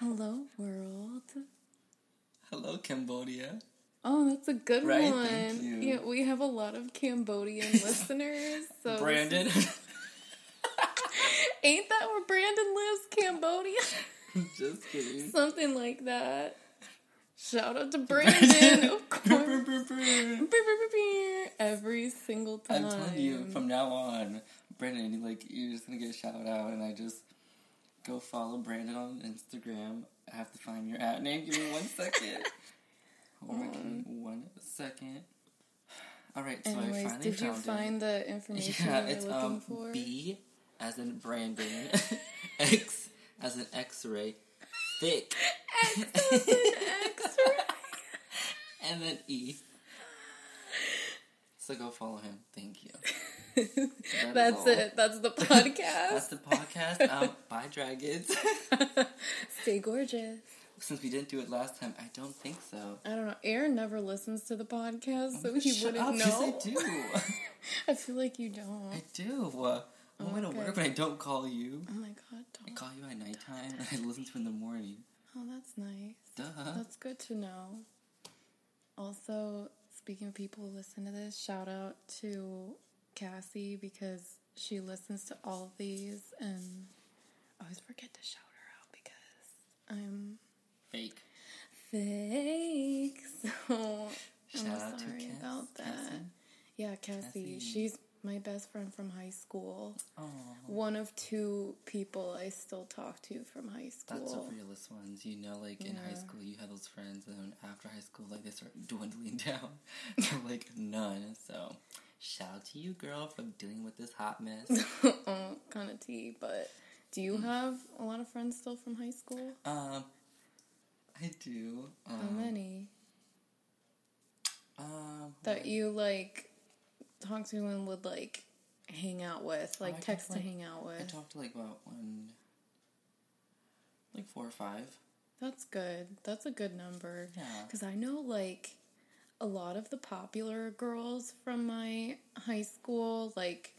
Hello, world. Hello, Cambodia. Oh, that's a good Right, one. Yeah, we have a lot of Cambodian listeners. So Brandon. ain't that where Brandon lives? Cambodia, Just kidding. something like that. Shout out to Brandon, of course. Every single time. I'm telling you, from now on, Brandon, like you're just gonna get a shout out, and I just go follow Brandon on Instagram. I have to find your at name. Give me one second. Hold on, me one second. All right, so I Anyways, finally did you find the information Yeah, it's looking um for? B as in Brandon, X as in X-ray, thick, X-ray. and then E. So go follow him. Thank you. That That's it. That's the podcast. That's the podcast. Um, bye, dragons. Stay gorgeous. Since we didn't do it last time, I don't think so. I don't know. Aaron never listens to the podcast, so he Shut wouldn't up, know. Yes, I do. I feel like you don't. I do. Uh, I'm going to work, but I don't call you. Oh my god, I don't. call you at nighttime, and I listen to in the morning. Oh, that's nice. Duh. That's good to know. Also, speaking of people who listen to this, shout out to Cassie because she listens to all of these and I always forget to shout her out because I'm Fake. fake. So Shout I'm out to sorry Cass- about that. Cassie. Yeah, Cassie. Cassie. She's my best friend from high school. Oh, One of two people I still talk to from high school. that's the realest ones. You know, like in high school, you have those friends, and then after high school, like they start dwindling down to like none. So, shout out to you, girl, for dealing with this hot mess. oh, kind of tea, but do you Mm. have a lot of friends still from high school? um, I do. Um, How many Um, that you like talk to and would like hang out with, like I text to like- hang out with. I talked to like about one, like four or five. That's good. That's a good number. Yeah. Because I know like a lot of the popular girls from my high school, like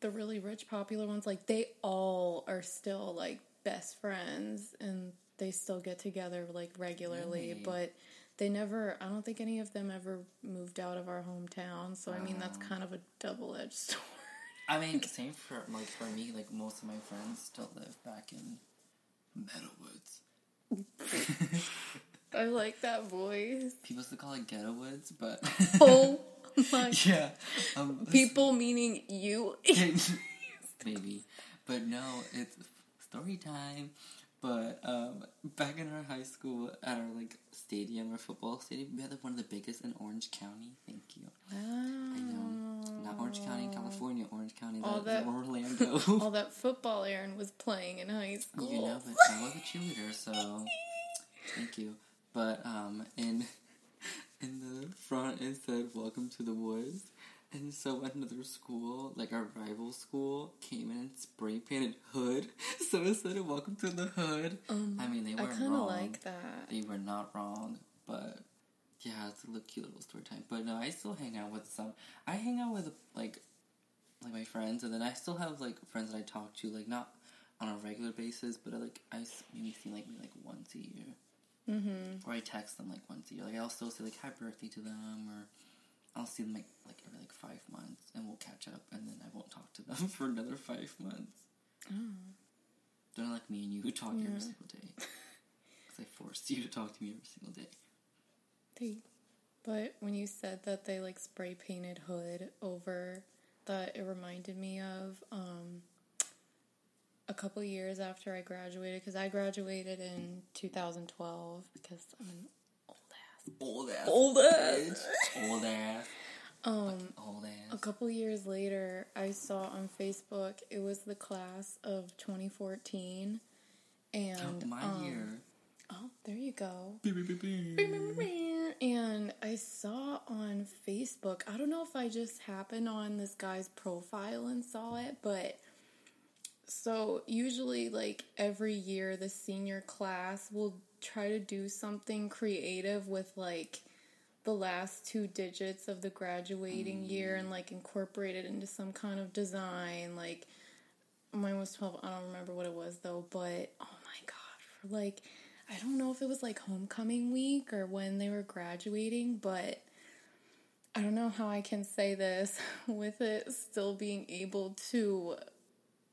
the really rich popular ones, like they all are still like best friends and they still get together like regularly, Really? but they never I don't think any of them ever moved out of our hometown. So I mean that's kind of a double edged sword. I mean, same for like for me. Like most of my friends still live back in Meadow Woods. I like that voice. People still call it Ghetto Woods, but Oh my yeah, um, people meaning you. maybe, but no, it's story time. But um, back in our high school, at our like stadium or football stadium, we had like, one of the biggest in Orange County. Thank you. Wow. I know, not Orange County, in California. Orange County, All that's that- Orlando. all that football Aaron was playing in high school. You know, but I was a cheerleader, so thank you. But um, in in the front it said "Welcome to the Woods," and so another school, like our rival school, came in and spray painted "Hood." So it said "Welcome to the Hood," I mean they Um, I weren't kind of wrong. like that. They were not wrong, but yeah, it's a little cute little story time. But no, I still hang out with some. I hang out with like like my friends, and then I still have like friends that I talk to, like not on a regular basis, but I, like I maybe see like me like once a year, mm-hmm. or I text them like once a year. Like I'll still say like happy birthday to them, or I'll see them like like every like five months, and we'll catch up, and then I won't talk to them for another five months. They're not like me and you who talk every single day. Because I forced you to talk to me every single day. They, but when you said that they like spray painted hood over, that it reminded me of um, a couple years after I graduated because I graduated in 2012 because I'm an old ass. Old ass. Old ass. Old ass. Um, Old a couple years later, I saw on Facebook it was the class of 2014, and My um, year. Oh, there you go. And I saw on Facebook, I don't know if I just happened on this guy's profile and saw it, but so usually, like every year, the senior class will try to do something creative with like the last two digits of the graduating year and mm. like incorporate it into some kind of design. Like mine was 12, I don't remember what it was though, but oh my god, for like I don't know if it was like homecoming week or when they were graduating, but I don't know how I can say this with it still being able to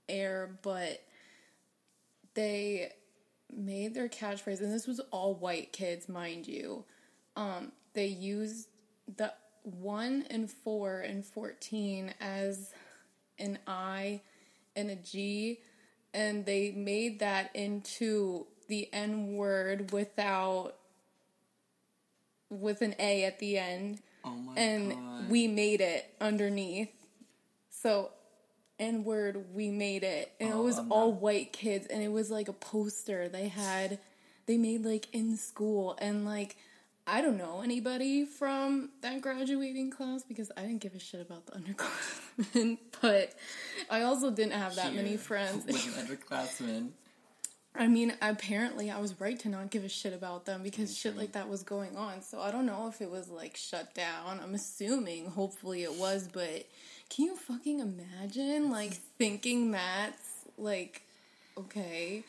air, but they made their catchphrase, and this was all white kids, mind you. Um, they used the one and four and 14 as an I and a G, and they made that into the N word without with an A at the end. Oh my and god. we made it underneath. So N word, we made it. And it Oh, was I'm all not- white kids and it was like a poster they had they made like in school and like I don't know anybody from that graduating class because I didn't give a shit about the underclassmen, but I also didn't have that many friends. With an. I mean, apparently I was right to not give a shit about them because shit like that was going on. So I don't know if it was like shut down. I'm assuming, hopefully it was, but can you fucking imagine like thinking that's like okay,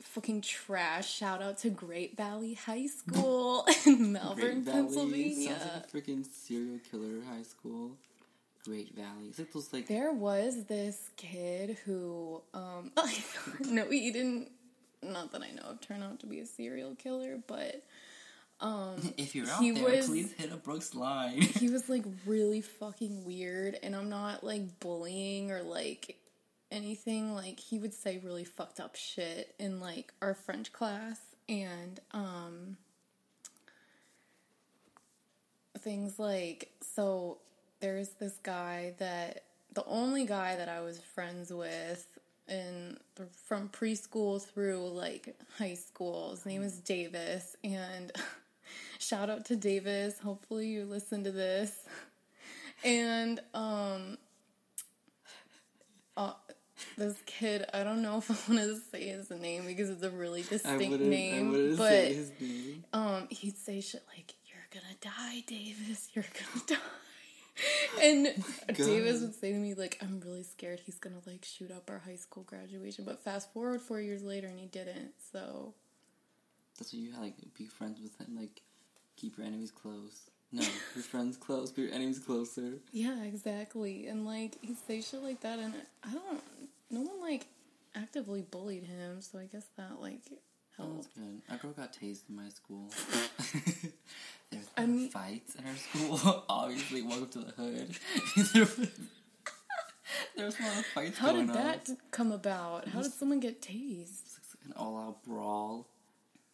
fucking trash. Shout out to Great Valley High School in Malvern, Valley. Pennsylvania. Sounds like a freaking serial killer high school. Great Valley. It's like those like There was this kid who, um, no, he didn't. Not that I know of, turn out to be a serial killer, but if you're out there, was- please hit up Brooks line. he was like really fucking weird. And I'm not like bullying or like anything. Like he would say really fucked up shit in like our French class, and um, things like so. There's this guy that the only guy that I was friends with in from preschool through like high school. His name is Davis, and shout out to Davis. Hopefully you listen to this. And um, uh, this kid, I don't know if I want to say his name because it's a really distinct name, but name. um, he'd say shit like, "You're gonna die, Davis. You're gonna die." And Davis would say to me like, "I'm really scared he's gonna like shoot up our high school graduation." But fast forward four years later, and he didn't. So That's what you like be friends with him, like keep your enemies close. No, your friends close, but your enemies closer. yeah, exactly. And like he'd say shit like that, and I don't. No one like actively bullied him, so I guess that like helped. good. A girl got tased in my school. There's I mean- fights in our school. Obviously, welcome to the hood. there was, a lot of fights How did on. that come about? How did someone get tased? It's like an all-out brawl,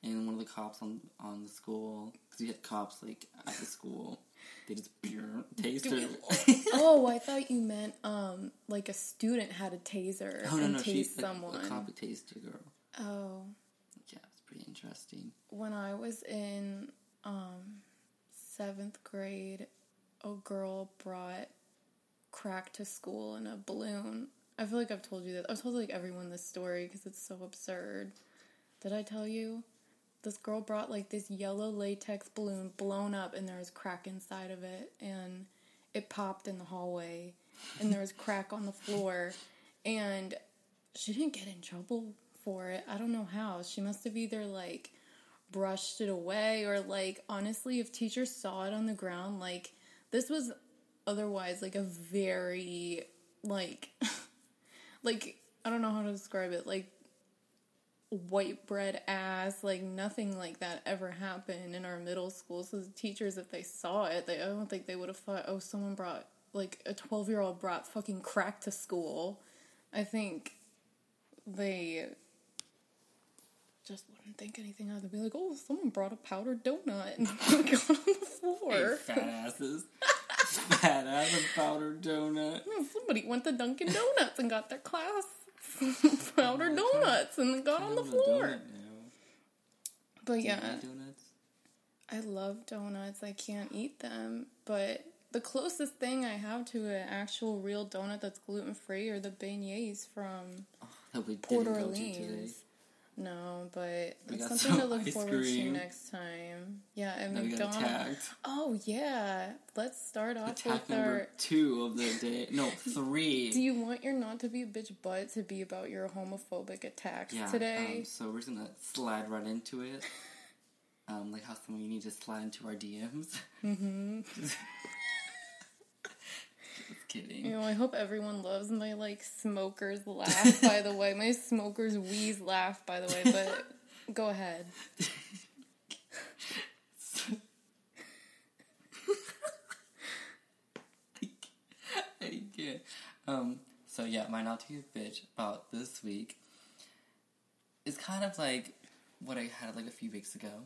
and one of the cops on on the school because we had cops like at the school. They just her. oh, I thought you meant um like a student had a taser oh no and no, tased like, someone. a cop tased a girl. Oh, Yeah, it's pretty interesting. when I was in um seventh grade, a girl brought crack to school in a balloon. I feel like I've told you that. I've told like everyone this story because it's so absurd. Did I tell you? This girl brought like this yellow latex balloon blown up, and there was crack inside of it, and it popped in the hallway, and there was crack on the floor, and she didn't get in trouble for it. I don't know how. She must have either like brushed it away or like honestly if teachers saw it on the ground like this was otherwise like a very like like I don't know how to describe it like white bread ass like nothing like that ever happened in our middle school so the teachers if they saw it they I don't think they would have thought oh someone brought like a 12 year old brought fucking crack to school I think they just wouldn't think anything of it. They'd be like, oh, someone brought a powdered donut and got on the Hey, floor. fat asses. fat ass powdered donut. Hmm, Somebody went to Dunkin' Donuts and got their class powdered donuts and got on the floor. donut now. But Do yeah? I love donuts. I can't eat them, but the closest thing I have to an actual real donut that's gluten free are the beignets from oh, That we Port didn't go to today. Orleans. No, but We it's something to look forward to next time. Yeah, and we McDonald's. Oh yeah, let's start off Attack with number our. two of the day. No, three. Do you want your not to be a bitch butt to be about your homophobic attacks yeah. today? Um, so we're just gonna slide right into it. Um, like how some of you need to slide into our DMs. mm-hmm. Kidding. You know, I hope everyone loves my like smokers laugh. by the way, my smokers wheeze laugh. By the way, but go ahead. I can't. Um, so yeah, my not to be a bitch about this week is kind of like what I had like a few weeks ago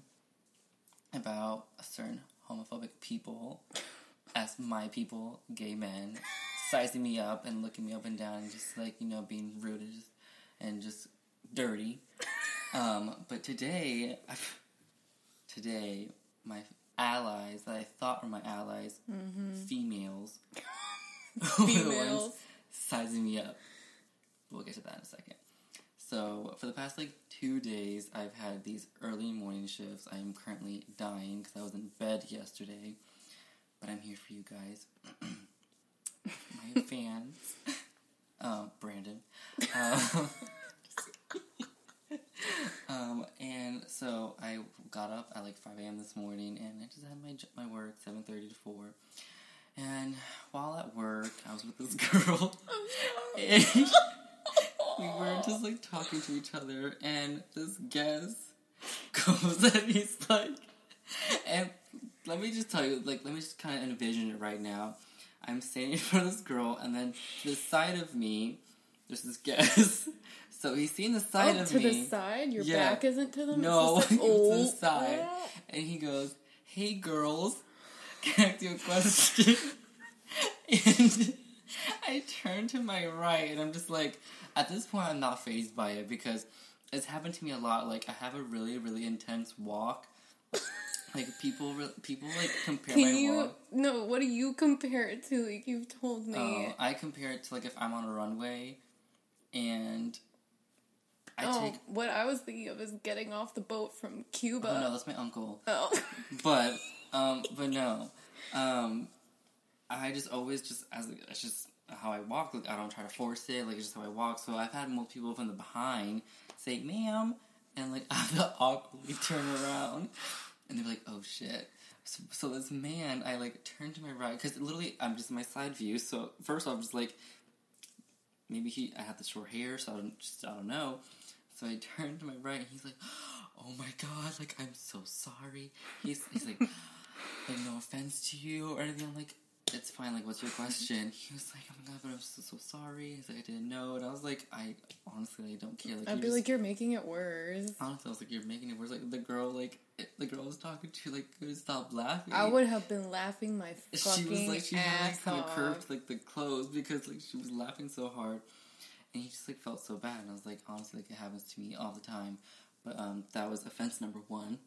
about a certain homophobic people as my people, gay men, sizing me up and looking me up and down and just like, you know, being rude and just, and just dirty. Um, but today, today, my allies that I thought were my allies, females, the ones Females. sizing me up. We'll get to that in a second. So, for the past like two days, I've had these early morning shifts. I am currently dying because I was in bed yesterday, but I'm here for you guys, my fans. Um, Brandon. Um, um, and so I got up at like 5 a.m. this morning, and I just had my my work 7:30 to 4. And while at work, I was with this girl. And we were just like talking to each other, and this guest goes and he's like, and let me just tell you, like, let me just kind of envision it right now. I'm standing in front of this girl, and then to the side of me, there's this guest. So he's seeing the side oh, of to me. the side. Your Yeah. back isn't to them. No, It's to like, the side. And he goes, Hey girls, can I ask you a question? and I turn to my right and I'm just like, at this point, I'm not phased by it because it's happened to me a lot. Like, I have a really, really intense walk. Like people, people like compare Can my you? walk. No. What do you compare it to? Like you've told me. Oh, I compare it to like if I'm on a runway, and I oh, take. what I was thinking of is getting off the boat from Cuba. Oh no, that's my uncle. Oh. but um but no um i just always just as it's just how i walk like i don't try to force it like it's just how i walk so i've had multiple people from the behind say ma'am and like i have to awkwardly turn around and they're like oh shit. So, so this man i like turn to my right because literally i'm just in my side view. So first off just like maybe he i have the short hair so i don't just i don't know. So i turn to my right and he's like oh my god like i'm so sorry. He's, he's like like no offense to you or anything. I'm like it's fine like what's your question? He was like oh my god but i'm so, so sorry. He's like i didn't know. And i was like i honestly i don't care. Like I'd be just- like, you're making it worse. honestly i was like you're making it worse. Like the girl like the girl I was talking to like couldn't stop laughing. I would have been laughing my fucking she was like she had like kind of curved like the clothes because like she was laughing so hard. And he just like felt so bad. And i was like honestly like it happens to me all the time. But um that was offense number one.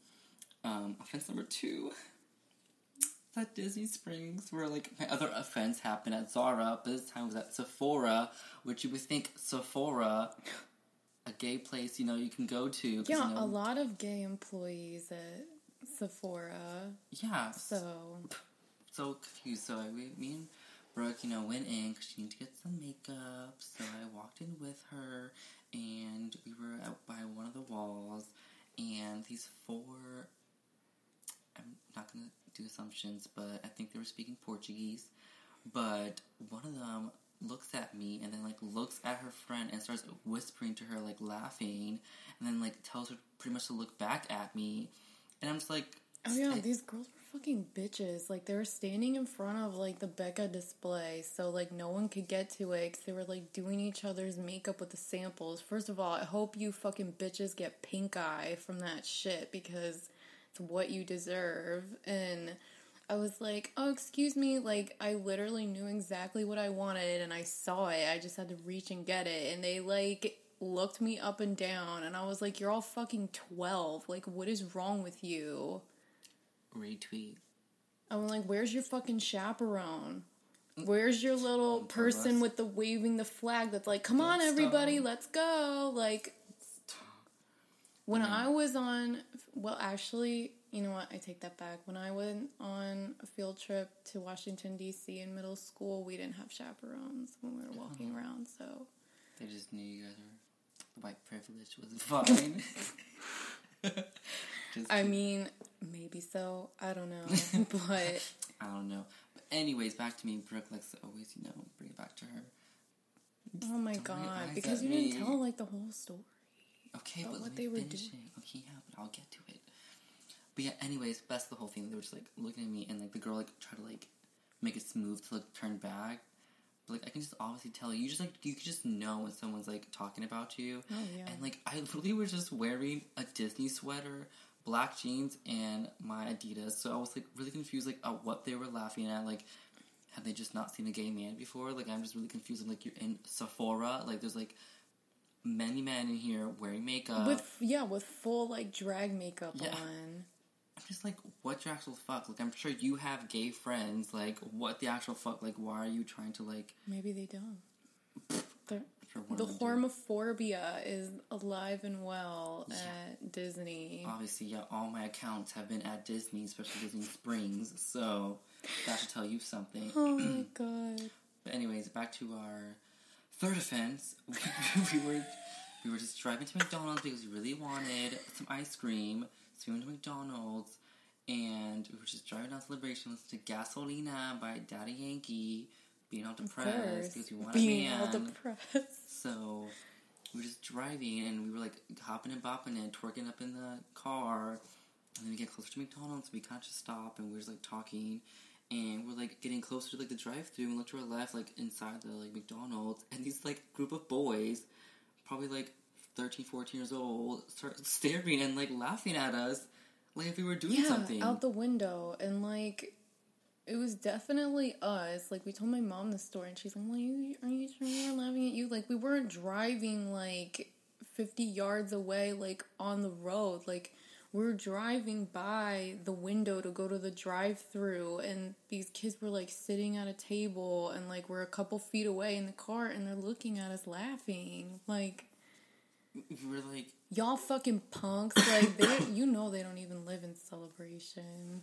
Um offense number two at disney springs where like my other offense happened at zara but this time was at sephora which you would think sephora a gay place you know you can go to. Yeah, you know, a lot of gay employees at Sephora. yeah So so confused. So I, mean. Brooke, you know, went in because she needed to get some makeup. So I walked in with her, and we were out by one of the walls, and these four. I'm not gonna do assumptions, but I think they were speaking Portuguese. But one of them looks at me and then like looks at her friend and starts whispering to her, like laughing, and then like tells her pretty much to look back at me. And I'm just like, Oh yeah, I- these girls were fucking bitches. Like they were standing in front of like the Becca display, so like no one could get to it because they were like doing each other's makeup with the samples. First of all, I hope you fucking bitches get pink eye from that shit because what you deserve. And I was like, oh excuse me, like I literally knew exactly what I wanted and I saw it. I just had to reach and get it, and they like looked me up and down, and I was like, you're all fucking twelve. Like what is wrong with you? retweet. I'm like, where's your fucking chaperone? Where's your little person with the waving the flag that's like, come on, everybody, stop. let's go? Like, When. I was on, well, actually, you know what? I take that back. When I went on a field trip to Washington D.C. in middle school, we didn't have chaperones when we were walking Uh-huh. around. So They just knew you guys were white privilege was fine. I mean, maybe so. I don't know, but I don't know. But anyways, back to me. Brooke likes to always, you know, bring it back to her. oh my Don't god, because you didn't tell like the whole story. Okay, About but what let they me were finish doing. it. Okay, yeah, but I'll get to it. But yeah, anyways, that's the whole thing. They were just like looking at me, and like the girl like tried to like make it smooth to like turn back. But like I can just obviously tell you, just like you can just know when someone's like talking about you. Oh yeah. And like I literally was just wearing a Disney sweater, black jeans, and my Adidas. So I was like really confused like at what they were laughing at. Like had they just not seen a gay man before? Like I'm just really confused. I'm like you're in Sephora. Like there's like many men in here wearing makeup. with yeah, with full like drag makeup Yeah. on. I'm just like, what the actual fuck? Like I'm sure you have gay friends. Like what the actual fuck? Like why are you trying to like? Maybe they don't. The, For the do? hormophobia is alive and well Yeah. at Disney. Obviously, yeah, all my accounts have been at Disney, especially Disney Springs. So that should tell you something. Oh my god. But anyways, back to our third offense. we were we were just driving to McDonald's because we really wanted some ice cream. So we went to McDonald's and we were just driving down Celebration listening to Gasolina by Daddy Yankee, being all depressed because we want a all depressed. So we were just driving and we were like hopping and bopping and twerking up in the car. And then we get closer to McDonald's. We kind of just stop and we're just like talking. And we're like getting closer to like the drive through and look to our left, like inside the like McDonald's. And these like group of boys, probably like 13, 14 years old, start staring and like laughing at us like if we were doing Yeah, something. out the window. And like, it was definitely us. Like, we told my mom the story, and she's like, well, you, are you sure we were laughing at you? Like, we weren't driving like 50 yards away, like on the road. Like, were driving by the window to go to the drive through, and these kids were like sitting at a table, and like, we're a couple feet away in the car, and they're looking at us laughing. Like, we were like, y'all fucking punks. Like, they, you know, they don't even live in celebration.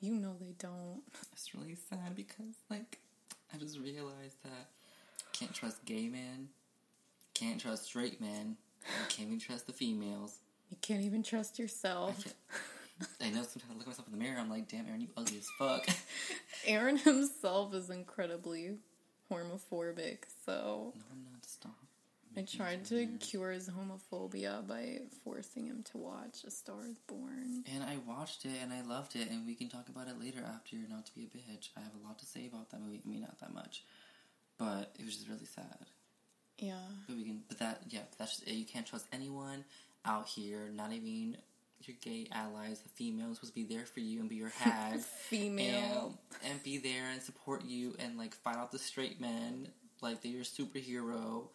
You know they don't. It's really sad because, like, I just realized that can't trust gay men, can't trust straight men, can't even trust the females. You can't even trust yourself. I know sometimes I look at myself in the mirror, I'm like, damn, Aaron, you ugly as fuck. Aaron himself is incredibly homophobic, so no, I'm not. Stop. I tried to cure his homophobia by forcing him to watch A Star is Born. And I watched it and I loved it, and we can talk about it later after Not to Be a Bitch. I have a lot to say about that movie. I mean, not that much, but it was just really sad. Yeah. But we can, but that, yeah, that's just it. You can't trust anyone out here, not even your gay allies. The females, supposed to be there for you and be your hag. Female. and, and be there and support you and like fight out the straight men like they're your superhero.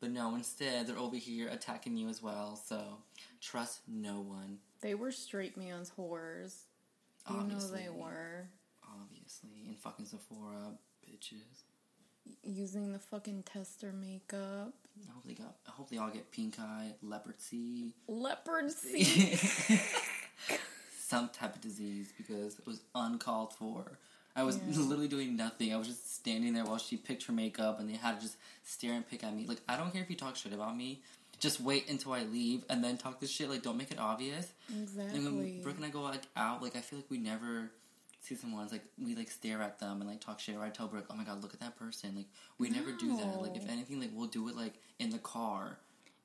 But no, instead they're over here attacking you as well. So trust no one. They were straight man's whores. You Obviously. know they were. Obviously, in fucking Sephora, bitches. Using the fucking tester makeup. I hope they got. I hope they all get pink eye, leprosy, Leopard seat. some type of disease because it was uncalled for. I was Yeah. literally doing nothing. I was just standing there while she picked her makeup, and they had to just stare and pick at me. Like I don't care if you talk shit about me. Just wait until I leave and then talk this shit. Like don't make it obvious. And when exactly. Brooke and I go like out, like I feel like we never see someone's like we like stare at them and like talk shit. Or I tell Brooke, oh my god, look at that person. Like we never do that. Like if anything, like we'll do it like in the car.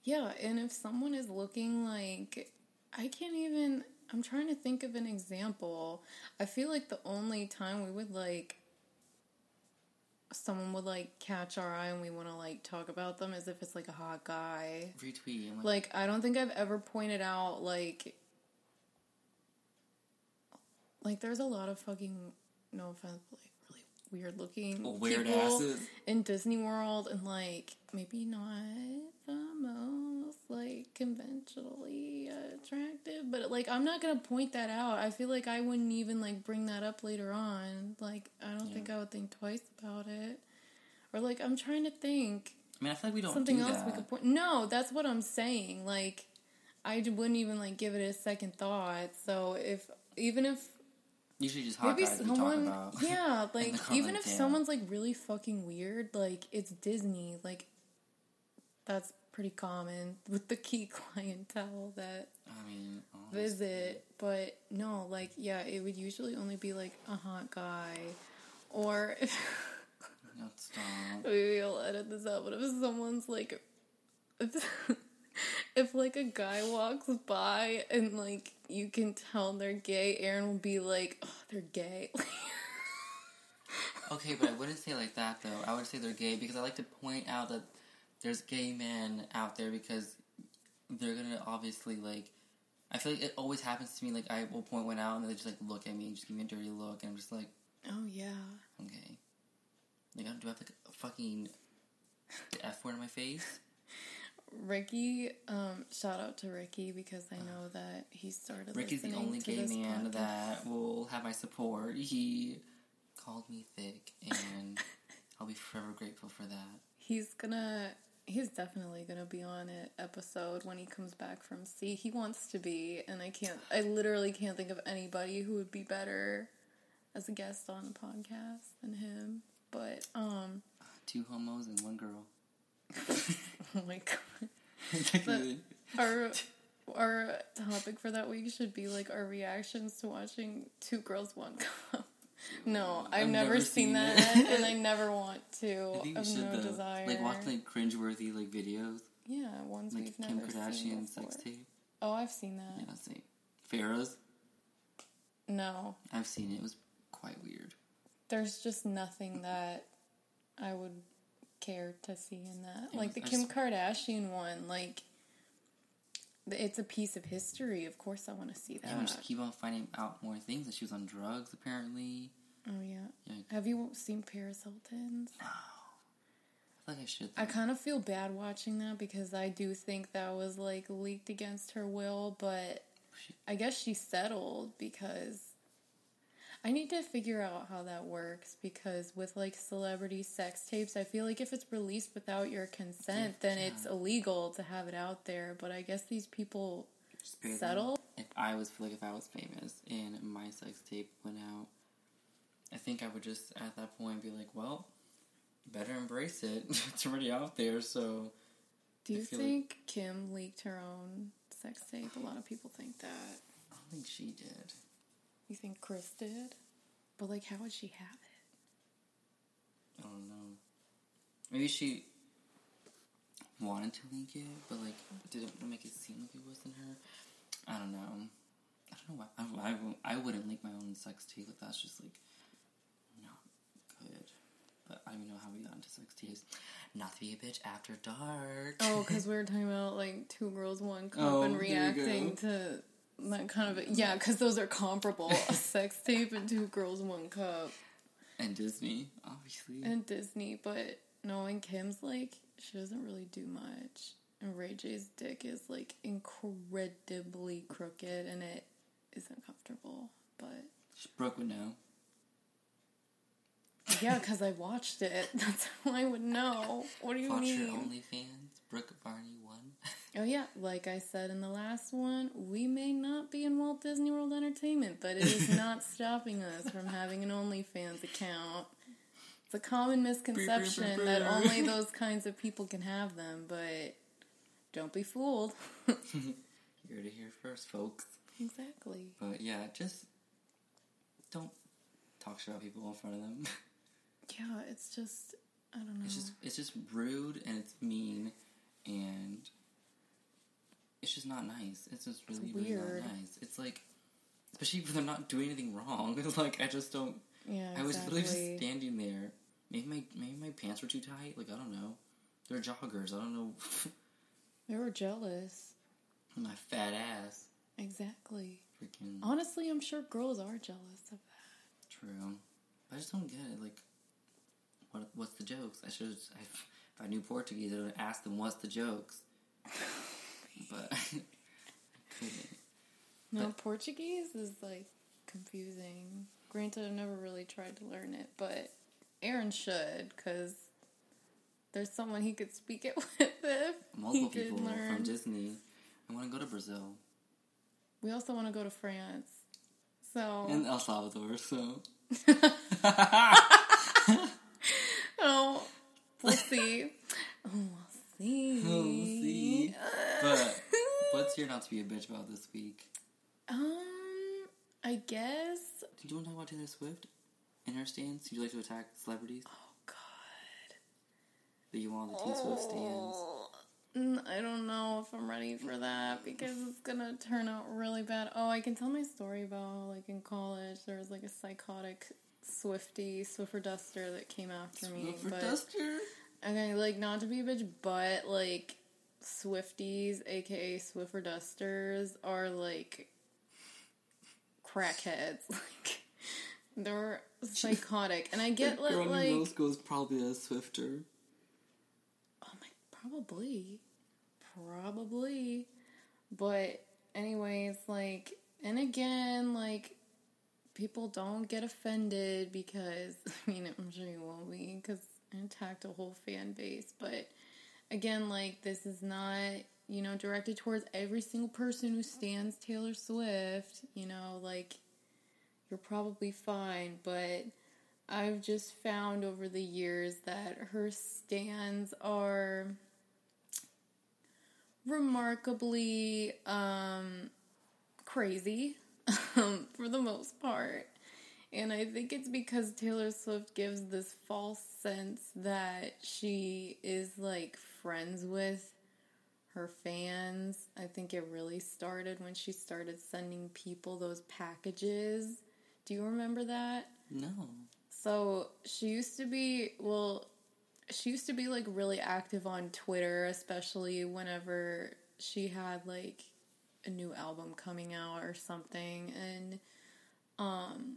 Yeah, and if someone is looking like I can't even I'm trying to think of an example. I feel like the only time we would like someone would like catch our eye and we want to like talk about them is if it's like a hot guy. Retweet. Like, Like I don't think I've ever pointed out like like there's a lot of fucking no offense but, like really weird looking weird people asses. in Disney World and like maybe not the most like conventionally attractive but like I'm not gonna point that out I feel like I wouldn't even like bring that up later on like I don't Yeah. think I would think twice about it or like I'm trying to think I mean, I feel like we don't something do else that. we could point. No, that's what I'm saying. Like, I wouldn't even like give it a second thought. So if even if Usually just hot maybe guys we talk someone, about. yeah, like even like, if "Damn." someone's like really fucking weird, like it's Disney, like that's pretty common with the key clientele that I mean, honestly. visit. But no, like yeah, it would usually only be like a hot guy, or maybe I'll edit this out. But if someone's like, if, if like a guy walks by and like you can tell they're gay, Aaron will be like, oh, they're gay. Okay, but I wouldn't say like that though. I would say they're gay because I like to point out that there's gay men out there because they're gonna obviously like. I feel like it always happens to me. Like I will point one out and they just like look at me and just give me a dirty look, and I'm just like, oh yeah. okay, like do I have like a fucking the f word in my face? Ricky, um, shout out to Ricky because I know that he started. Ricky's the only gay man podcast. that will have my support. He called me thick, and I'll be forever grateful for that. He's gonna. He's definitely gonna be on an episode when he comes back from sea. He wants to be, and I can't. I literally can't think of anybody who would be better as a guest on a podcast than him. But um, Two homos and one girl. oh my god. our our topic for that week should be like our reactions to watching Two Girls One Cup. No, I've, I've never, never seen, seen that, and I never want to. I think we should no though. desire. Like watch like cringeworthy like videos, yeah, ones like we've Kim never seen Kardashian before. sex tape. Oh, I've seen that. Yeah, say Pharaoh's. No, I've seen it. It was quite weird. there's just nothing that I would care to see in that. Yeah, like the Kim Kardashian one, like it's a piece of history. Of course, I want to see that. Yeah, we just keep on finding out more things. That she was on drugs apparently. oh yeah. Have you seen Paris Hilton's? No. I think I should. I kind of feel bad watching that because I do think that was like leaked against her will, but She- I guess she settled because I need to figure out how that works because with like celebrity sex tapes, I feel like if it's released without your consent, then it's illegal to have it out there. But I guess these people settle. If I was like if I was famous and my sex tape went out, I think I would just at that point be like, well, better embrace it. it's already out there, so Do you feel like- think Kim leaked her own sex tape? A lot of people think that. I don't think she did. You think Kris did? But like, how would she have it? I don't know. Maybe she wanted to link it, but like didn't make it seem like it wasn't her. I don't know. I don't know why. I, I, I wouldn't link my own sex tape. Like that's just like not good. But I don't even know how we got into sex tapes. Not to be a bitch after dark. Oh, because we were talking about like two girls, one cup, Oh, and reacting to that kind of yeah, because those are comparable. a sex tape and two girls, one cup, and Disney, obviously. and Disney. But knowing Kim's like she doesn't really do much, and Ray J's dick is like incredibly crooked, and it is uncomfortable. But Brooke would know. yeah, because I watched it. That's how I would know. What do you Watch your mean? OnlyFans. Brooke Barney one. Oh yeah, like I said in the last one, we may not be in Walt Disney World Entertainment, but it is not stopping us from having an OnlyFans account. It's a common misconception that only those kinds of people can have them, but don't be fooled. You're to hear first, folks. exactly. But yeah, just don't talk shit about people in front of them. Yeah, it's just I don't know. It's just it's just rude and it's mean and it's just not nice. It's just really, really weird. not nice. It's like especially when they're not doing anything wrong. It's like I just don't yeah, I was literally just standing there. Maybe my maybe my pants were too tight. Like I don't know. They're joggers. I don't know. They were jealous. my fat ass. Exactly. Freaking Honestly, I'm sure girls are jealous of that. true. I just don't get it. Like, what what's the jokes? I should I, if I knew Portuguese, I would ask them what's the jokes. but couldn't. No, But- Portuguese is like confusing. Granted, I've never really tried to learn it, but Aaron should because there's someone he could speak it with if he multiple could people learn. from Disney I want to go to Brazil We also want to go to France. So and El Salvador. So oh, we'll see. Oh, we'll see. we'll see. Oh, What's your not to be a bitch about this week? um, I guess. Did you want to talk about Taylor Swift and her stance? Did you like to attack celebrities? Oh God. That you want the Taylor Swift stands? Mm, I don't know if I'm ready for that because it's gonna turn out really bad. Oh, I can tell my story about like in college there was like a psychotic Swifty Swiffer Duster that came after me. But Duster? okay, like not to be a bitch, but like Swifties, aka Swiffer Dusters, are like crackheads. Like they're psychotic, and I get The like girl in like middle school is probably a Swifter. Oh my, probably, probably, but anyways, like, and again, like, people don't get offended because I mean, I'm sure you won't be because I attacked a whole fan base, but again, like, this is not you know directed towards every single person who stands Taylor Swift. You know, like, you're probably fine, but. I've just found over the years that her stands are remarkably um, crazy um, for the most part. And I think it's because Taylor Swift gives this false sense that she is like friends with her fans. I think it really started when she started sending people those packages. Do you remember that? No. So she used to be well she used to be like really active on Twitter, especially whenever she had like a new album coming out or something and um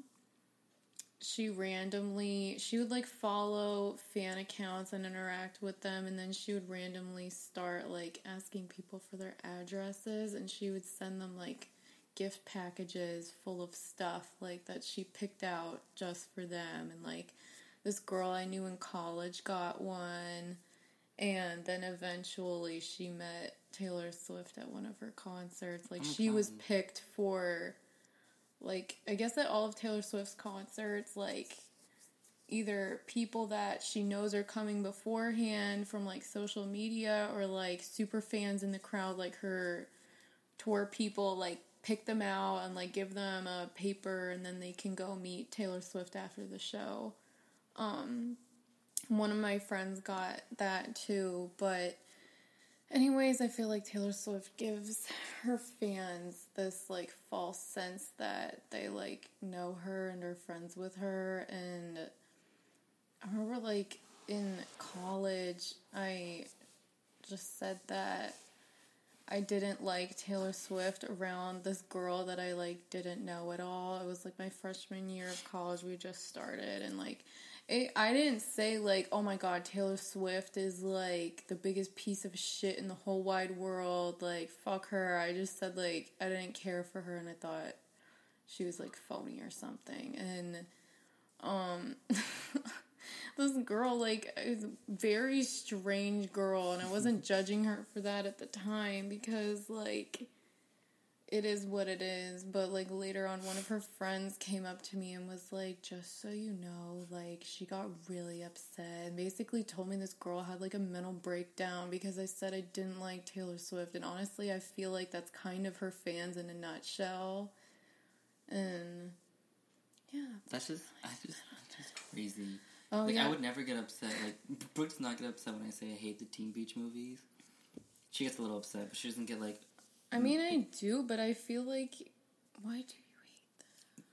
she randomly she would like follow fan accounts and interact with them and then she would randomly start like asking people for their addresses and she would send them like gift packages full of stuff like that she picked out just for them and like this girl I knew in college got one and then eventually she met Taylor Swift at one of her concerts. Like Oh my she was picked for like I guess at all of Taylor Swift's concerts like either people that she knows are coming beforehand from like social media or like super fans in the crowd like her tour people like pick them out and like give them a paper and then they can go meet Taylor Swift after the show. Um one of my friends got that too, but anyways, I feel like Taylor Swift gives her fans this like false sense that they like know her and are friends with her and I remember like in college I just said that I didn't like Taylor Swift around this girl that I like didn't know at all. It was like my freshman year of college. We just started and like it, I didn't say like, "Oh my god, Taylor Swift is like the biggest piece of shit in the whole wide world." Like, fuck her. I just said like I didn't care for her and I thought she was like phony or something. And um this girl like is a very strange girl and I wasn't judging her for that at the time because like it is what it is but like later on one of her friends came up to me and was like just so you know like she got really upset and basically told me this girl had like a mental breakdown because I said I didn't like Taylor Swift and honestly I feel like that's kind of her fans in a nutshell and yeah That's just, I just, that's just crazy. oh like, yeah I would never get upset. Like, Brooke does not get upset when I say I hate the Teen Beach movies. She gets a little upset, but she doesn't get like, I mean, I do, but I feel like why do you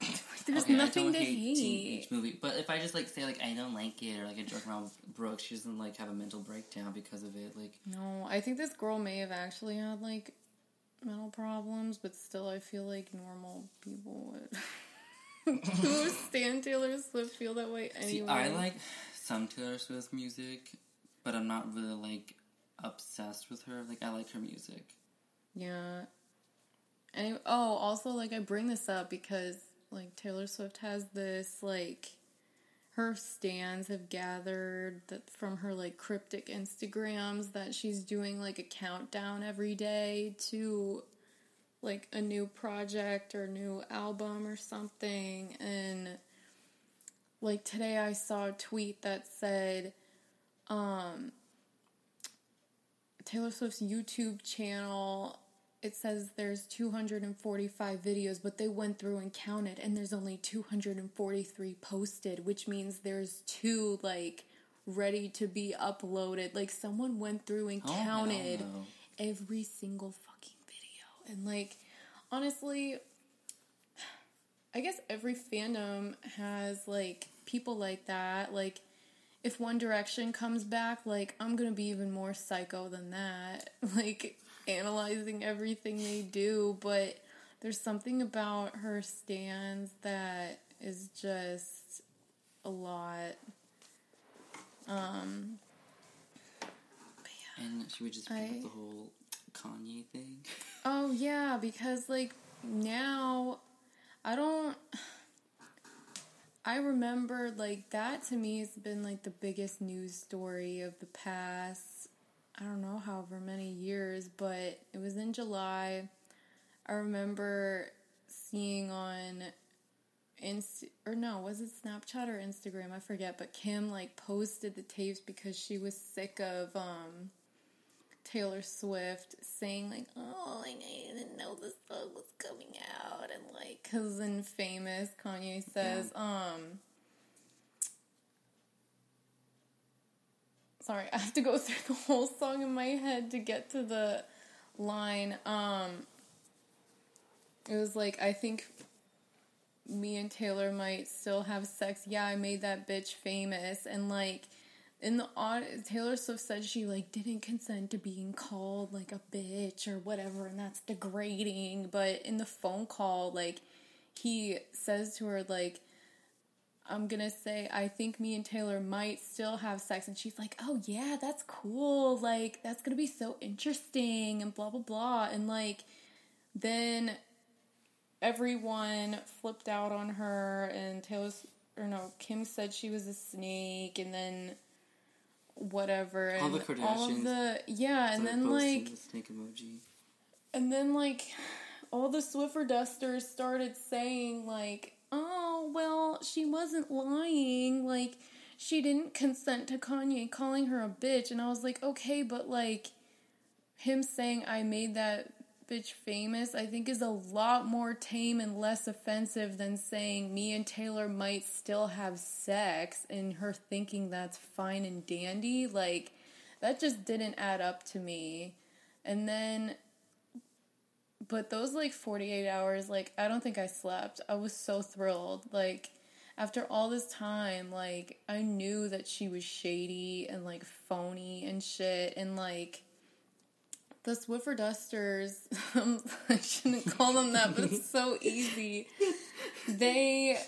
hate? Like, There's okay, nothing to hate, movie. But if I just like say like I don't like it or like I joke around with Brooke, she doesn't like have a mental breakdown because of it. Like, No, I think this girl may have actually had like mental problems, but still, I feel like normal people would who stand Taylor Swift feel that way anyway. see, I like some Taylor Swift music, but I'm not really like obsessed with her. Like, I like her music. Yeah. And oh, also like I bring this up because like Taylor Swift has this like her stands have gathered that from her like cryptic Instagrams that she's doing like a countdown every day to like a new project or new album or something and like today I saw a tweet that said um Taylor Swift's YouTube channel it says there's 245 videos, but they went through and counted, and there's only 243 posted, which means there's two like ready to be uploaded. Like someone went through and Oh, counted every single fucking video, and like honestly, I guess every fandom has like people like that. Like if One Direction comes back, like I'm gonna be even more psycho than that. Like analyzing everything they do, but there's something about her stands that is just a lot. Um And should we just bring I- up the whole Kanye thing? Oh yeah, because like now I don't I remember like that to me has been like the biggest news story of the past I don't know however many years, but it was in July. I remember seeing on Inst or no, was it Snapchat or Instagram? I forget, but Kim like posted the tapes because she was sick of um Taylor Swift saying like, "Oh, like, I didn't know this song was coming out," and like, cause in Famous, Kanye says, um. Sorry, I have to go through the whole song in my head to get to the line. Um, it was like, I think me and Taylor might still have sex. Yeah, I made that bitch famous, and like in the Taylor Swift said she like didn't consent to being called like a bitch or whatever, and that's degrading. But in the phone call, like he says to her like. I'm gonna say I think me and Taylor might still have sex and she's like, Oh yeah, that's cool, like that's gonna be so interesting and blah blah blah and like then everyone flipped out on her and Taylor's or no, Kim said she was a snake and then whatever and All the all of the yeah and then like the snake emoji. and then like all the Swiffer dusters started saying like, "Oh, well, she wasn't lying. Like she didn't consent to Kanye calling her a bitch." And I was like, "Okay, but like him saying I made that bitch famous, I think is a lot more tame and less offensive than saying me and Taylor might still have sex and her thinking that's fine and dandy. Like that just didn't add up to me. And then but those like 48 hours like i don't think i slept. I was so thrilled. Like after all this time like i knew that she was shady and like phony and shit. And like the swiffer dusters i shouldn't call them that but it's so easy. They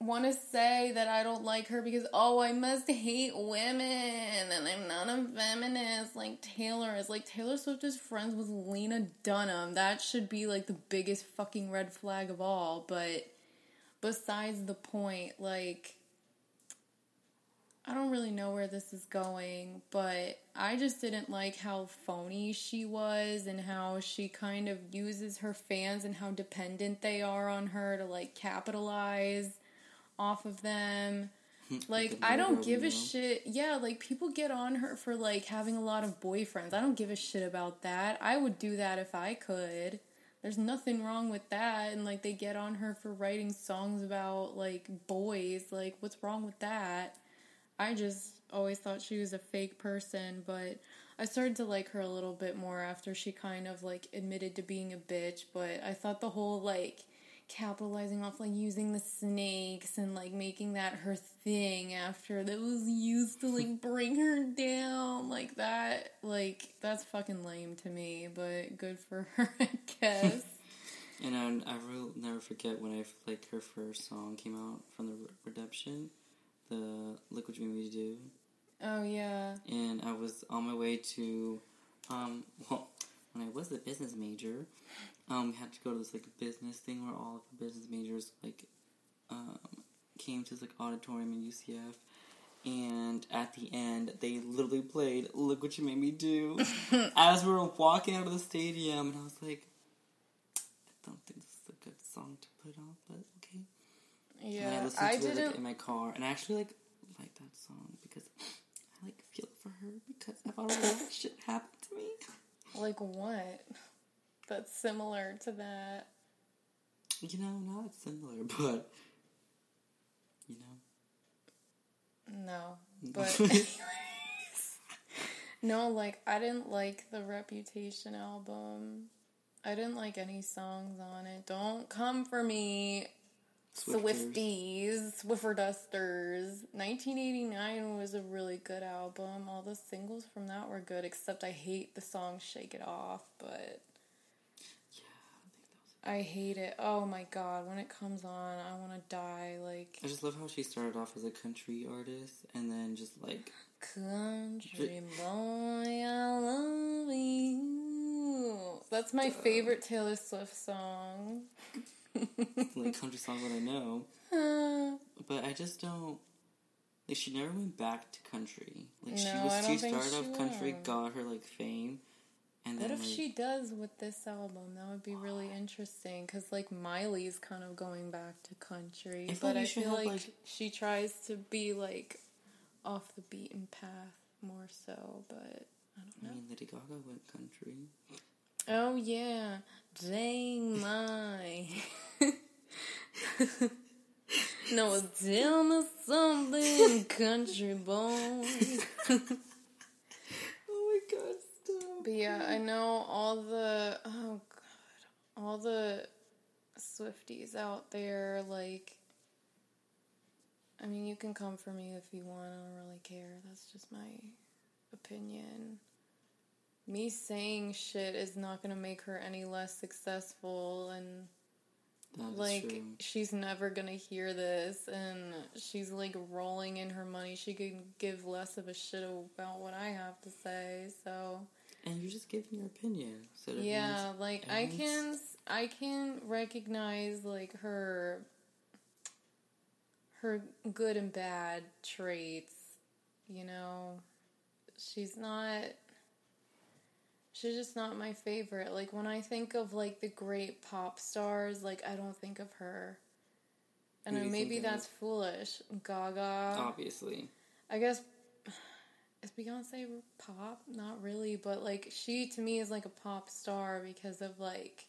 want to say that I don't like her because oh I must hate women and I'm not a feminist like Taylor is. Like Taylor Swift is friends with Lena Dunham. That should be like the biggest fucking red flag of all but besides the point like I don't really know where this is going, but I just didn't like how phony she was and how she kind of uses her fans and how dependent they are on her to like capitalize off of them. Like I don't give a shit. Yeah, like people get on her for like having a lot of boyfriends. I don't give a shit about that. I would do that if I could. There's nothing wrong with that and like they get on her for writing songs about like boys. Like what's wrong with that? I just always thought she was a fake person, but I started to like her a little bit more after she kind of like admitted to being a bitch, but I thought the whole like capitalizing off like using the snakes and like making that her thing after that was used to like bring her down. Like that like that's fucking lame to me but good for her i guess. And I, I will never forget when I like her first song came out from the Redemption, the "Look What You Made Me Do," oh yeah. And I was on my way to, um, well, when I was a business major, um, we had to go to this like business thing where all of the business majors like, um, came to this like auditorium in UCF, and at the end they literally played "Look What You Made Me Do" as we were walking out of the stadium, and I was like, I don't think this is a good song to put on, but okay. and I Yeah, listened I to it like, didn't. in my car, and I actually like like that song because I like feel for her because I've already that shit happen to me. Like what? That's similar to that. You know, not similar, but you know. No, but no, like I didn't like the Reputation album. I didn't like any songs on it. Don't come for me. Swifties, Swiffer Dusters. 1989 was a really good album. All the singles from that were good, except I hate the song "Shake It Off." But Yeah, I think that was. I hate it. Oh my god, when it comes on, I want to die. Like I just love how she started off as a country artist and then just like Country boy, I love you. That's my favorite Taylor Swift song. like country song that I know. But I just don't like she never went back to country. Like she No, was she don't think started off country, got her like fame, and what if like, she does with this album? That would be really interesting because, like, Miley's kind of going back to country, I but I feel like, like- she tries to be like off the beaten path more so. But I don't know. I mean Lady Gaga went country. Oh yeah, dang my. no, tell me something, country boy. Oh my god, stop. But yeah, I know all the oh god, all the Swifties out there. Like, I mean, you can come for me if you want. I don't really care. That's just my opinion. Me saying shit is not gonna make her any less successful, and like true. she's never gonna hear this, and she's like rolling in her money. She could give less of a shit about what I have to say. So. And you're just giving your opinion. So Yeah, like I can I can recognize like her her good and bad traits, you know. She's not she's just not my favorite. Like when I think of like the great pop stars, like I don't think of her. And maybe of? that's foolish. Gaga. obviously. I guess is Beyonce pop? Not really, but like she to me is like a pop star because of like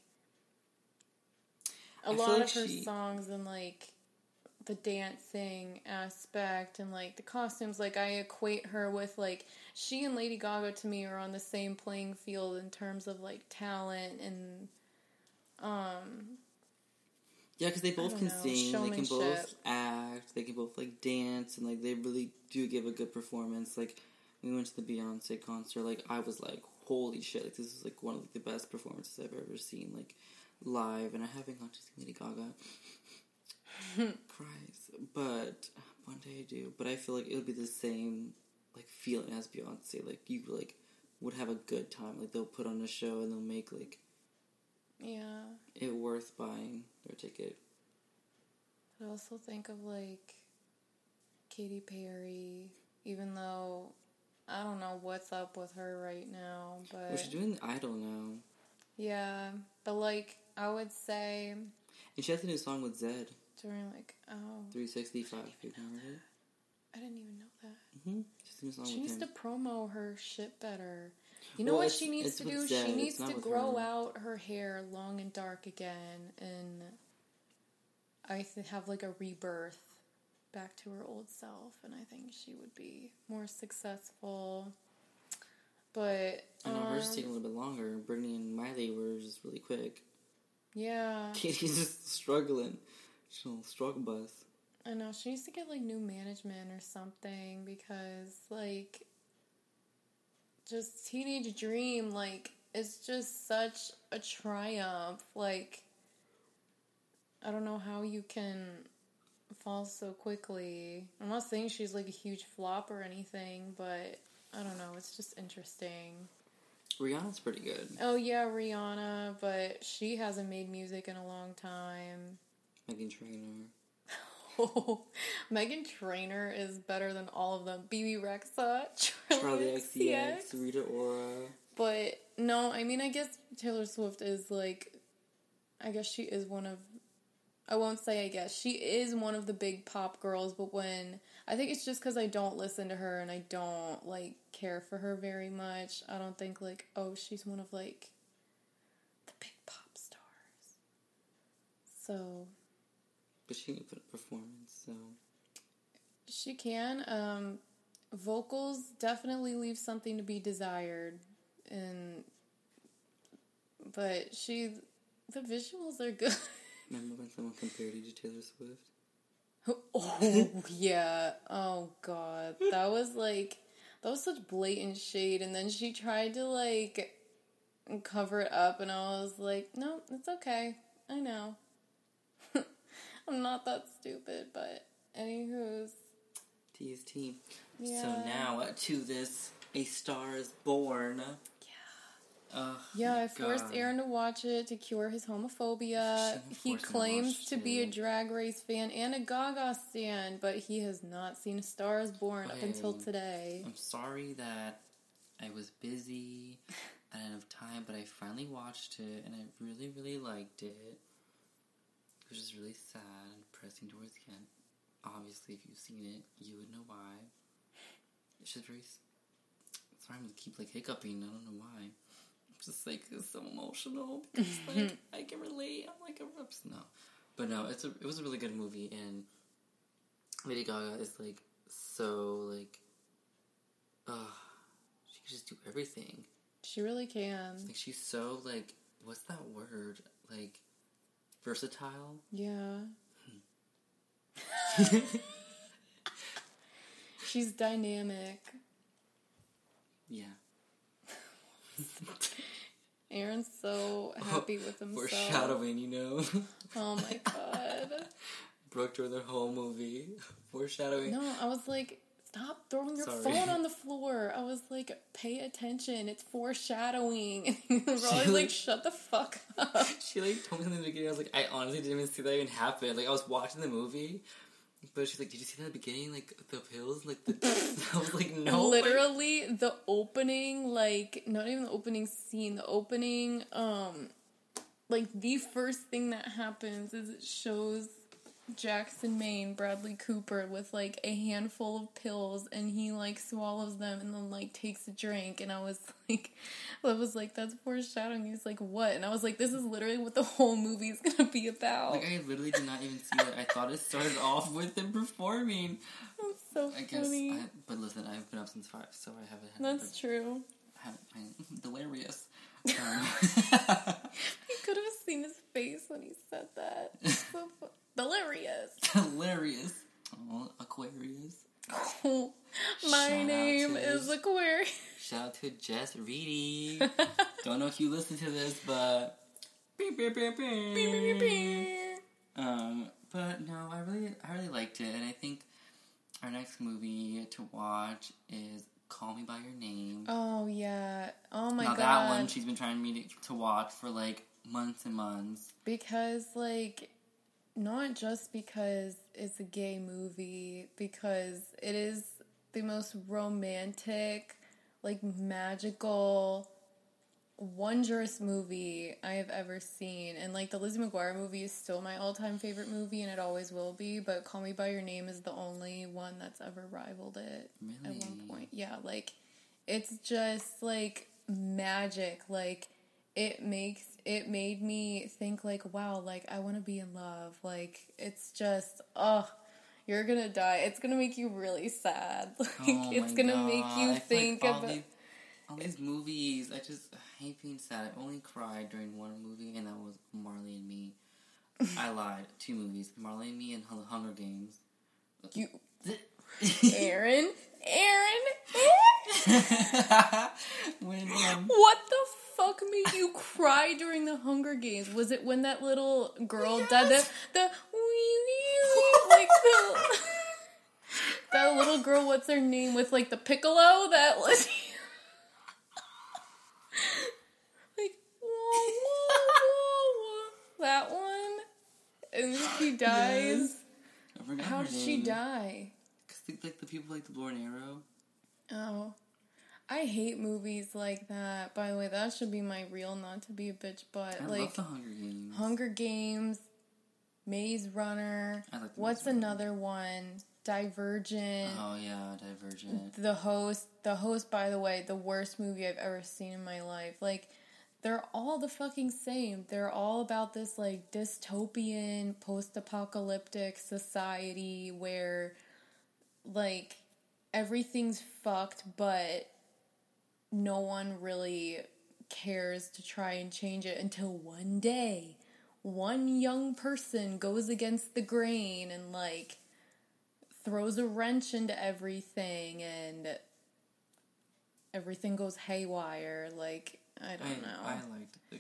a I lot like of her she- songs and like the dancing aspect and like the costumes. Like I equate her with like she and Lady Gaga to me are on the same playing field in terms of like talent and um Yeah, because they both can know, sing, they can both act, they can both like dance, and like they really do give a good performance. Like we went to the Beyonce concert, like I was like, holy shit! Like this is like one of like, the best performances I've ever seen, like live. And I haven't gone to see Lady Gaga. Christ, but one day I do. But I feel like it would be the same like feeling as Beyonce. Like you like would have a good time. Like they'll put on a show and they'll make like yeah. it worth buying their ticket. I also think of like Katy Perry, even though I don't know what's up with her right now, but Well, she's doing the Idol now. yeah, but like I would say And she has a new song with Zedd, during like oh 365. If you remember it. I didn't even know that. Mm-hmm. She a new song She with needs him. to promo her shit better. You know Well, what she needs to do? Zedd, She needs to grow her. out her hair long and dark again, and I th- have like a rebirth back to her old self, and I think she would be more successful. But I know hers um, taking a little bit longer. Britney and Miley were just really quick. yeah, Katy's just struggling. She's on struggle bus. I know she needs to get like new management or something because like just teenage dream like it's just such a triumph like I don't know how you can fall so quickly. I'm not saying she's like a huge flop or anything, but I don't know, it's just interesting. Rihanna's pretty good. Oh yeah, Rihanna, but she hasn't made music in a long time. Meghan Trainor. Oh, Meghan Trainor is better than all of them. Bebe Rexha, Charli, Charli XCX. XCX, Rita Ora. But no, I mean, I guess Taylor Swift is like, I guess she is one of, I won't say I guess, she is one of the big pop girls, but when, I think it's just because I don't listen to her and I don't like care for her very much. I don't think like, oh, she's one of like the big pop stars. So But she can put a performance, so. She can. Um, vocals definitely leave something to be desired, and but she, the visuals are good. Remember when someone compared you to Taylor Swift? oh yeah. Oh god, that was like that was such blatant shade, and then she tried to like cover it up, and I was like, no, it's okay. I know. I'm not that stupid, but anywho's. Tease team. So Yeah. now uh, to this A Star is Born. Yeah. Yeah, I forced Aaron to watch it to cure his homophobia. He him to claims to be a drag race fan and a Gaga stan, but he has not seen Stars Star is Born up until oh, today. I'm sorry that I was busy. I didn't have time, but I finally watched it and I really, really liked it. It was just really sad and depressing towards the end. Obviously, if you've seen it, you would know why. It's just very. Sorry, I'm gonna keep like hiccuping. I don't know why. Just like it's so emotional because like I can relate. I'm like a no, but no, it's a it was a really good movie and Lady Gaga is like so like, uh, she can just do everything. She really can. Like she's so like what's that word like versatile. Yeah. She's dynamic. Yeah. Aaron's so happy with himself. Foreshadowing, you know. Oh my god. Brooke during the whole movie. Foreshadowing. No, I was like, stop throwing your Sorry. phone on the floor. I was like, pay attention. It's foreshadowing. And She, like, like- shut the fuck up. She like told me in the beginning. I was like, I honestly didn't even see that even happen. Like I was watching the movie, but she's like, "Did you see that beginning? Like the pills? Like the." I was like, "No." Literally, the opening, like, not even the opening scene, the opening, um, like, the first thing that happens is it shows Jackson Maine, Bradley Cooper, with like a handful of pills, and he like swallows them and then like takes a drink. And I was like, I was like, that's foreshadowing. He's like, what? And I was like, this is literally what the whole movie is gonna be about. Like I literally did not even see it. I thought it started off with them performing. that's so I guess. funny. I, but listen, I've been up since five, so I haven't. Had That's true. I haven't. I, delirious. Um, You could have seen his face when he said that. So delirious. hilarious. Oh, Aquarius. Oh, my Shout name to is Aquarius. Shout out to Jess Reedy. Don't know if you listen to this, but. Beep, beep, beep, beep. Um, but no, I really, I really liked it, and I think our next movie to watch is "Call Me by Your Name." Oh yeah. Oh my now god. that one she's been trying me to, to watch for like months and months. because like not just because it's a gay movie, because it is the most romantic, like magical, wondrous movie I have ever seen. And like the Lizzie McGuire movie is still my all time favorite movie and it always will be, but Call Me by Your Name is the only one that's ever rivaled it at one point. Yeah, like it's just like magic. Like it makes it made me think like, wow, like I want to be in love. Like it's just oh you're gonna die. It's gonna make you really sad. Like Oh it's gonna make you think like all about these, all these movies. I just hate being sad. I only cried during one movie, and that was Marley and Me. I lied. Two movies: Marley and Me and Hunger Games. you Aaron Aaron when um, What the fuck made you cry during the Hunger Games? Was it when that little girl died? The, the like the that little girl. What's her name? With like the piccolo that was like whoa, whoa, whoa, whoa. that one, and then she dies. forgot How did she die? 'Cause the, like the people like the bow and arrow. Oh. I hate movies like that. By the way, that should be my real not to be a bitch, but I like love the Hunger Games. Hunger Games, Maze Runner. I like the What's Maze Runner. another one? Divergent. Oh yeah, Divergent. The host, the host, by the way, the worst movie I've ever seen in my life. Like, they're all the fucking same. They're all about this, like, dystopian, post apocalyptic society where, like, everything's fucked, but no one really cares to try and change it until one day one young person goes against the grain and, like, throws a wrench into everything and everything goes haywire. Like, I don't I, know. I liked the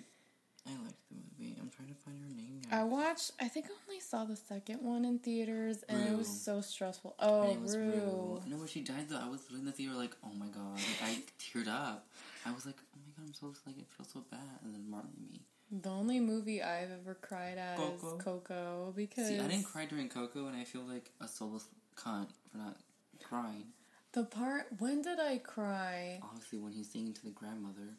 I liked the movie. I'm trying to find her name. I watched, I think I only saw the second one in theaters and it was so stressful. Oh, name was Rue. Rue. No, when she died though, I was in the theater like, oh my god, like I teared up. I was like, oh my god, I'm so like I feel so bad. And then Marley and me. The only movie I've ever cried at Coco? is Coco because See, I didn't cry during Coco, and I feel like a soulless cunt for not crying. the part, when did I cry? Obviously, when he's singing to the grandmother.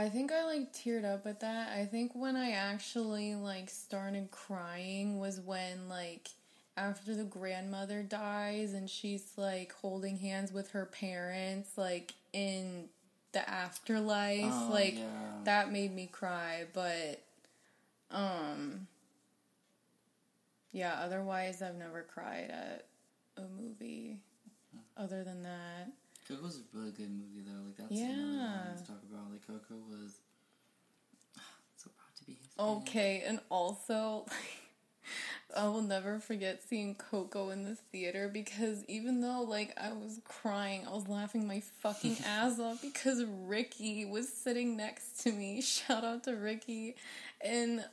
I think I like teared up at that. I think when I actually like started crying was when like after the grandmother dies and she's like holding hands with her parents like in the afterlife. Oh, like yeah. that made me cry, but um yeah, otherwise I've never cried at a movie other than that. Coco's a really good movie though. Like that's Yeah. another one to talk about. Like Coco was so proud to be his. Okay, and also, I will never forget seeing Coco in the theater because even though, like, I was crying, I was laughing my fucking ass off because Ricky was sitting next to me. Shout out to Ricky. And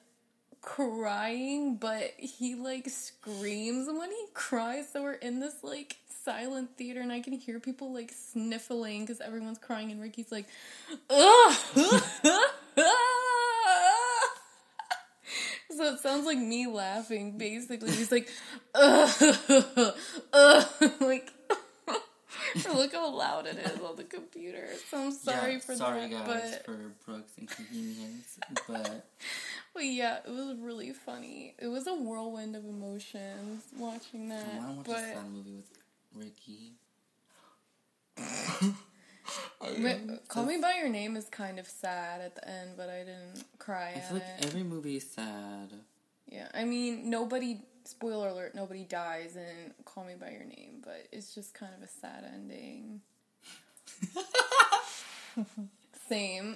crying, but he, like, screams when he cries. So we're in this, like, silent theater and I can hear people, like, sniffling because everyone's crying and Ricky's like, ugh! So it sounds like me laughing, basically. He's like, ugh, ugh, like, look how loud it is on the computer. So I'm sorry Yeah, for sorry that. Sorry guys but, for Brooks' inconvenience, but but yeah, it was really funny. It was a whirlwind of emotions watching that. I want to watch but a sad movie with Ricky. but Call Me By Your Name is kind of sad at the end, but I didn't cry I at feel like it. every movie is sad. Yeah, I mean, nobody, spoiler alert, nobody dies in Call Me By Your Name, but it's just kind of a sad ending. Same.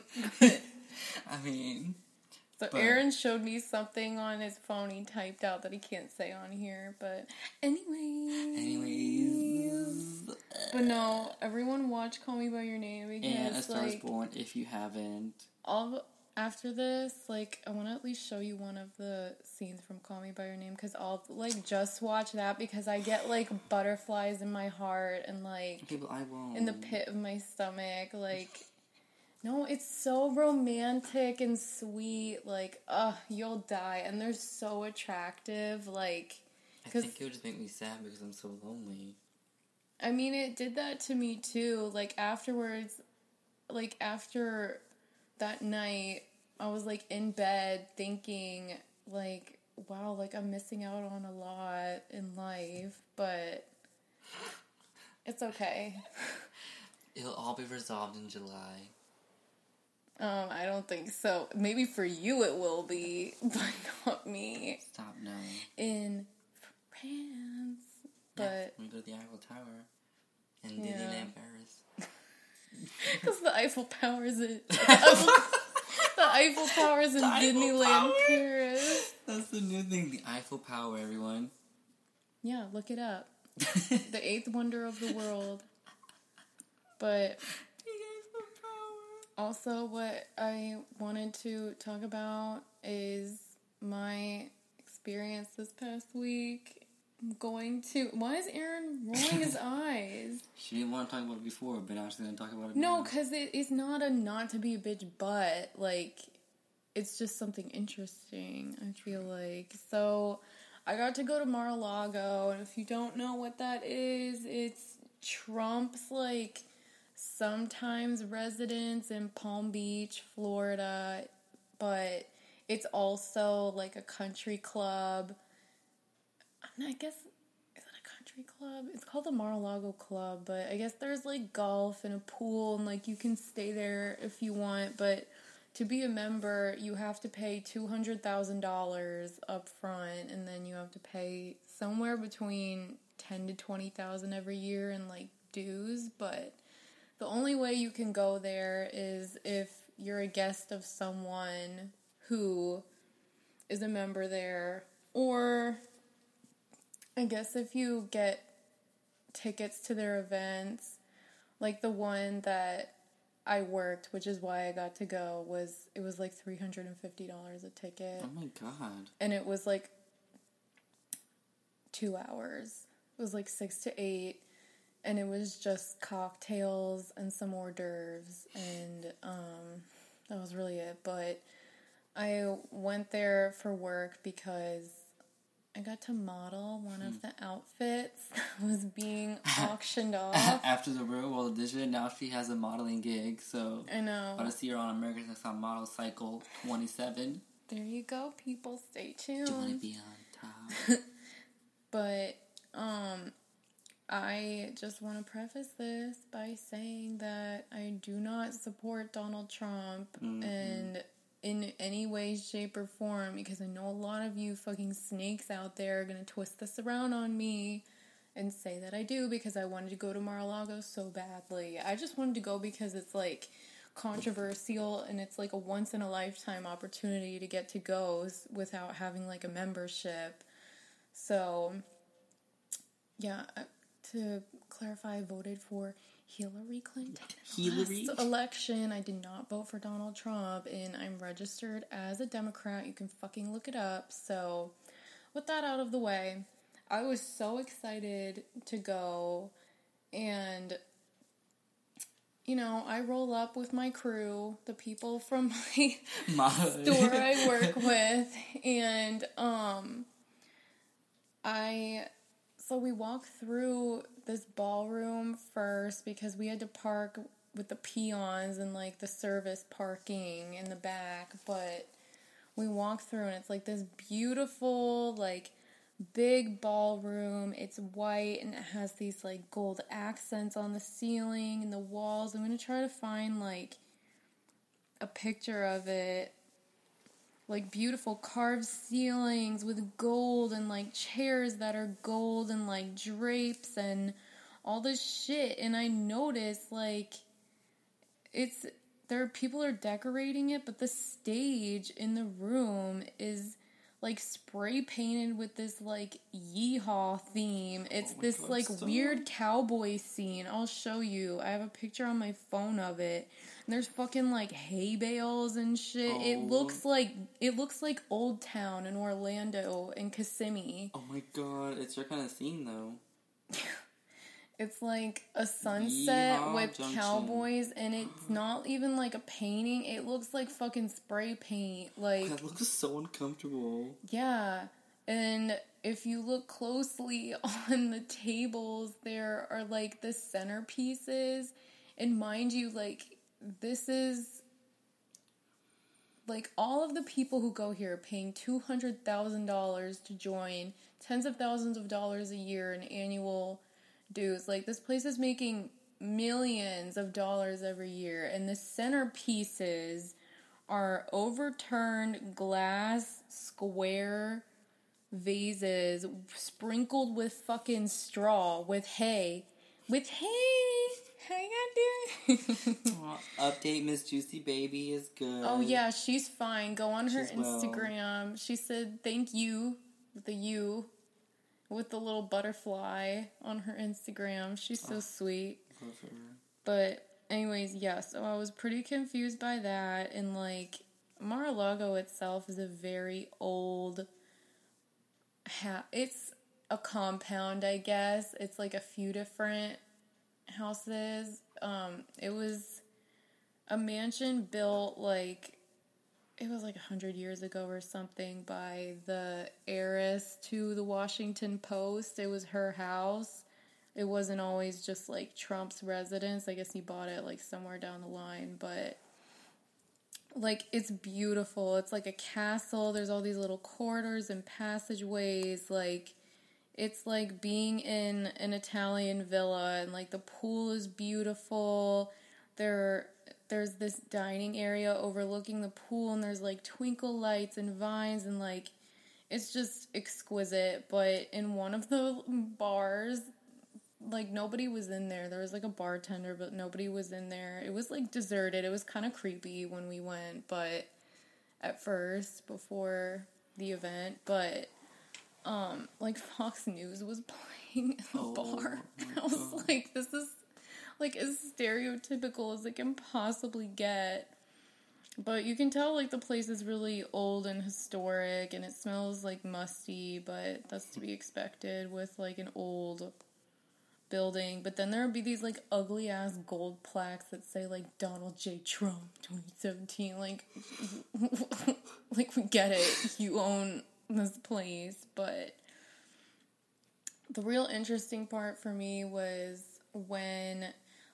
I mean, So But- Aaron showed me something on his phone he typed out that he can't say on here, but anyway. anyways, But no, everyone watch Call Me By Your Name and A Star is Born. If you haven't, all after this, like, I want to at least show you one of the scenes from Call Me by Your Name because I'll like just watch that because I get like butterflies in my heart and like okay, I won't. in the pit of my stomach. Like, no, it's so romantic and sweet. Like, ugh, you'll die, and they're so attractive. Like, I think it would just make me sad because I'm so lonely. I mean, it did that to me too. Like afterwards, like after that night, I was like in bed thinking, like, wow, like I'm missing out on a lot in life, but it's okay. It'll all be resolved in July. Um, I don't think so. Maybe for you it will be, but not me. Stop now. In France, but we go to the Eiffel Tower in Yeah. Disneyland Paris. because the Eiffel Tower is in the Eiffel, the Eiffel Tower is in Disneyland? Paris. That's the new thing, the Eiffel Power, everyone. Yeah, look it up. The eighth wonder of the world. But The Eiffel Tower. Also, what I wanted to talk about is my experience this past week. I'm going to. Why is Aaron rolling his eyes? She didn't want to talk about it before, but now she's gonna talk about it. No, because it, it's not a not to be a bitch, but like it's just something interesting. I feel like so. I got to go to Mar-a-Lago, and if you don't know what that is, it's Trump's like sometimes residence in Palm Beach, Florida, but it's also like a country club. I guess is it a country club? It's called the Mar-a-Lago Club, but I guess there's like golf and a pool and like you can stay there if you want, but to be a member, you have to pay $200,000 up front and then you have to pay somewhere between 10 to 20,000 every year in like dues, but the only way you can go there is if you're a guest of someone who is a member there or I guess if you get tickets to their events, like the one that I worked, which is why I got to go, was it was like three hundred and fifty dollars a ticket. Oh my god! And it was like two hours. It was like six to eight, and it was just cocktails and some hors d'oeuvres, and um, that was really it. But I went there for work because I got to model one of the outfits that was being auctioned off. After the real world edition, now she has a modeling gig, so I know. I to see her on America's Next Top Model Cycle 27. There you go, people. Stay tuned. Do you want to be on top? but, um, I just want to preface this by saying that I do not support Donald Trump Mhm. and in any way, shape, or form because I know a lot of you fucking snakes out there are gonna twist this around on me and say that I do because I wanted to go to Mar-a-Lago so badly. I just wanted to go because it's like controversial and it's like a once in a lifetime opportunity to get to go without having like a membership. So, yeah, uh, to clarify, I voted for Hillary Clinton. Hillary? Last election, I did not vote for Donald Trump, and I'm registered as a Democrat. You can fucking look it up. So, with that out of the way, I was so excited to go, and you know, I roll up with my crew, the people from my My- store I work with, and um, I so we walk through this ballroom first because we had to park with the peons and like the service parking in the back, but we walk through and it's like this beautiful like big ballroom. It's white and it has these like gold accents on the ceiling and the walls. I'm going to try to find like a picture of it. Like beautiful carved ceilings with gold and like chairs that are gold and like drapes and all this shit. And I noticed like it's there people are decorating it, but the stage in the room is like spray painted with this like yeehaw theme. It's Oh this like weird cowboy scene. I'll show you. I have a picture on my phone of it. There's fucking like hay bales and shit. It Oh. looks like it looks like Old Town in Orlando and Kissimmee. Oh my god, it's your kind of scene though. It's like a sunset Yeehaw with Junction. cowboys, and it's not even like a painting. It looks like fucking spray paint. Like, That looks so uncomfortable. yeah. And if you look closely on the tables, there are like the centerpieces. And mind you, like, this is like all of the people who go here paying $200,000 to join, tens of thousands of dollars a year in annual dues. Like, this place is making millions of dollars every year, and the centerpieces are overturned glass square vases sprinkled with fucking straw with hay. With hay! How you doing? Update Miss Juicy Baby is good. oh yeah, she's fine. Go on her She's well. Instagram. She said thank you the U with the little butterfly on her Instagram. She's so sweet. But anyways, yeah, so I was pretty confused by that and like Mar-a-Lago itself is a very old ha- it's a compound, I guess. It's like a few different houses. Um it was a mansion built like it was like a hundred years ago or something by the heiress to the Washington Post. It was her house. It wasn't always just like Trump's residence. I guess he bought it like somewhere down the line, but like it's beautiful. It's like a castle. There's all these little corridors and passageways. Like it's like being in an Italian villa and like the pool is beautiful. There there's this dining area overlooking the pool and there's like twinkle lights and vines and like it's just exquisite. But in one of the bars like nobody was in there. There was like a bartender, but nobody was in there. It was like deserted. It was kind of creepy when we went, but at first before the event, but um like Fox News was playing in the oh, bar. I was God. like this is like as stereotypical as it can possibly get. But you can tell like the place is really old and historic and it smells like musty, but that's to be expected with like an old building, but then there would be these like ugly ass gold plaques that say like Donald J. Trump 2017. Like, like we get it, you own this place, but the real interesting part for me was when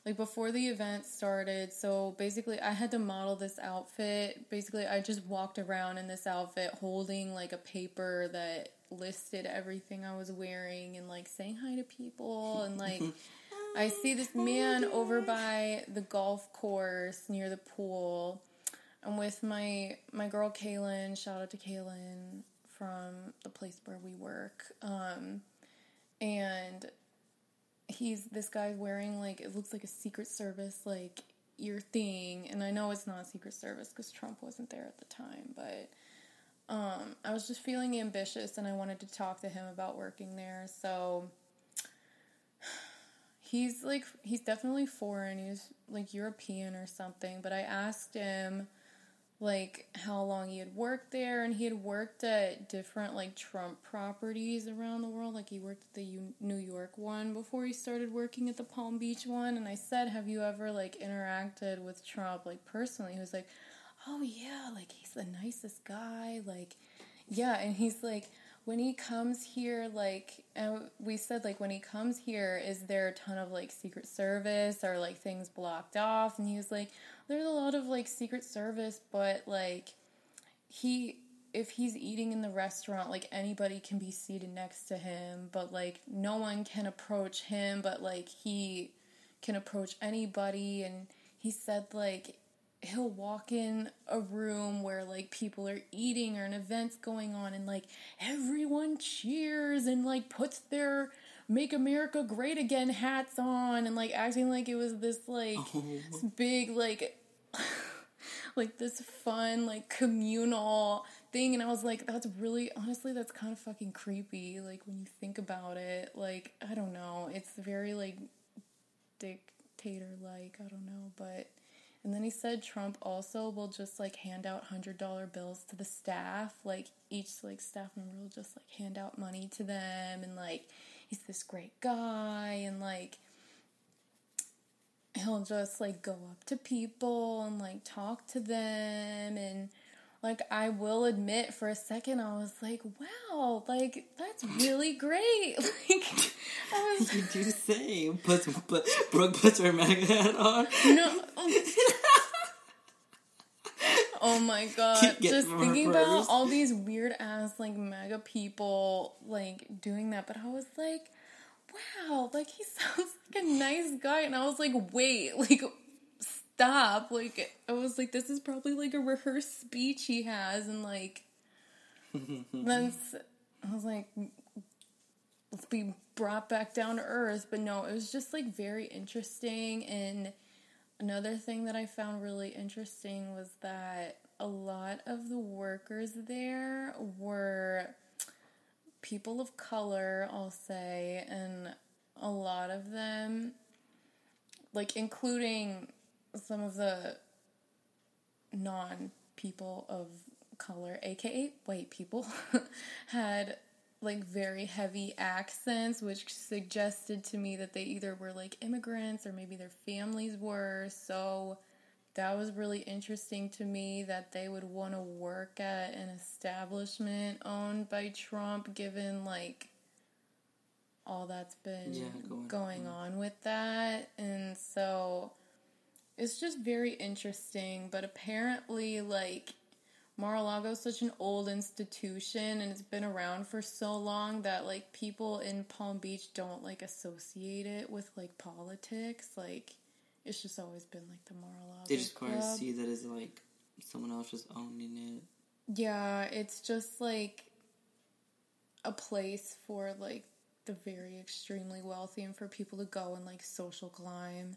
like before the event started so basically i had to model this outfit basically i just walked around in this outfit holding like a paper that listed everything I was wearing and like saying hi to people and like I see this man over by the golf course near the pool. I'm with my my girl Kaylin. Shout out to Kaylin from the place where we work. Um, and he's this guy's wearing like it looks like a Secret Service like ear thing, and I know it's not Secret Service because Trump wasn't there at the time, but um, I was just feeling ambitious and I wanted to talk to him about working there. So he's like, he's definitely foreign. He's like European or something. But I asked him like how long he had worked there and he had worked at different like Trump properties around the world like he worked at the U- New York one before he started working at the Palm Beach one and I said have you ever like interacted with Trump like personally he was like oh yeah, like he's the nicest guy. Like, yeah. And he's like, when he comes here, like, and we said, like, when he comes here, is there a ton of like Secret Service or like things blocked off? And he was like, there's a lot of like Secret Service, but like, he, if he's eating in the restaurant, like anybody can be seated next to him, but like no one can approach him, but like he can approach anybody. And he said, like, he'll walk in a room where like people are eating or an event's going on and like everyone cheers and like puts their make america great again hats on and like acting like it was this like oh. this big like like this fun like communal thing. And i was like that's really honestly that's kind of fucking creepy like when you think about it. Like i don't know. It's very like dictator like i don't know. But and then he said Trump also will just like hand out hundred dollar bills to the staff. Like each like staff member will just like hand out money to them and like he's this great guy and like he'll just like go up to people and like talk to them and like I will admit for a second I was like, wow, like that's really great. Like I was You do say. Puts but Brooke puts her MAGA hat on. No Oh my god. Just thinking about all these weird ass like MAGA people like doing that, but I was like, wow, like he sounds like a nice guy and I was like, wait, like stop. Like I was like, this is probably like a rehearsed speech he has, and like then I was like, let's be brought back down to earth. But no, it was just like very interesting. And another thing that I found really interesting was that a lot of the workers there were people of color, I'll say, and a lot of them, like including some of the non people of color, aka white people, had like very heavy accents, which suggested to me that they either were like immigrants or maybe their families were. So that was really interesting to me that they would want to work at an establishment owned by Trump, given like all that's been Yeah, going, going- on with that. And so it's just very interesting. But apparently, like, Mar-a-Lago is such an old institution and it's been around for so long that like people in Palm Beach don't like associate it with like politics. Like it's just always been like the Mar-a-Lago. They just kind of see that as like someone else just owning it. Yeah, it's just like a place for like the very extremely wealthy and for people to go and like social climb.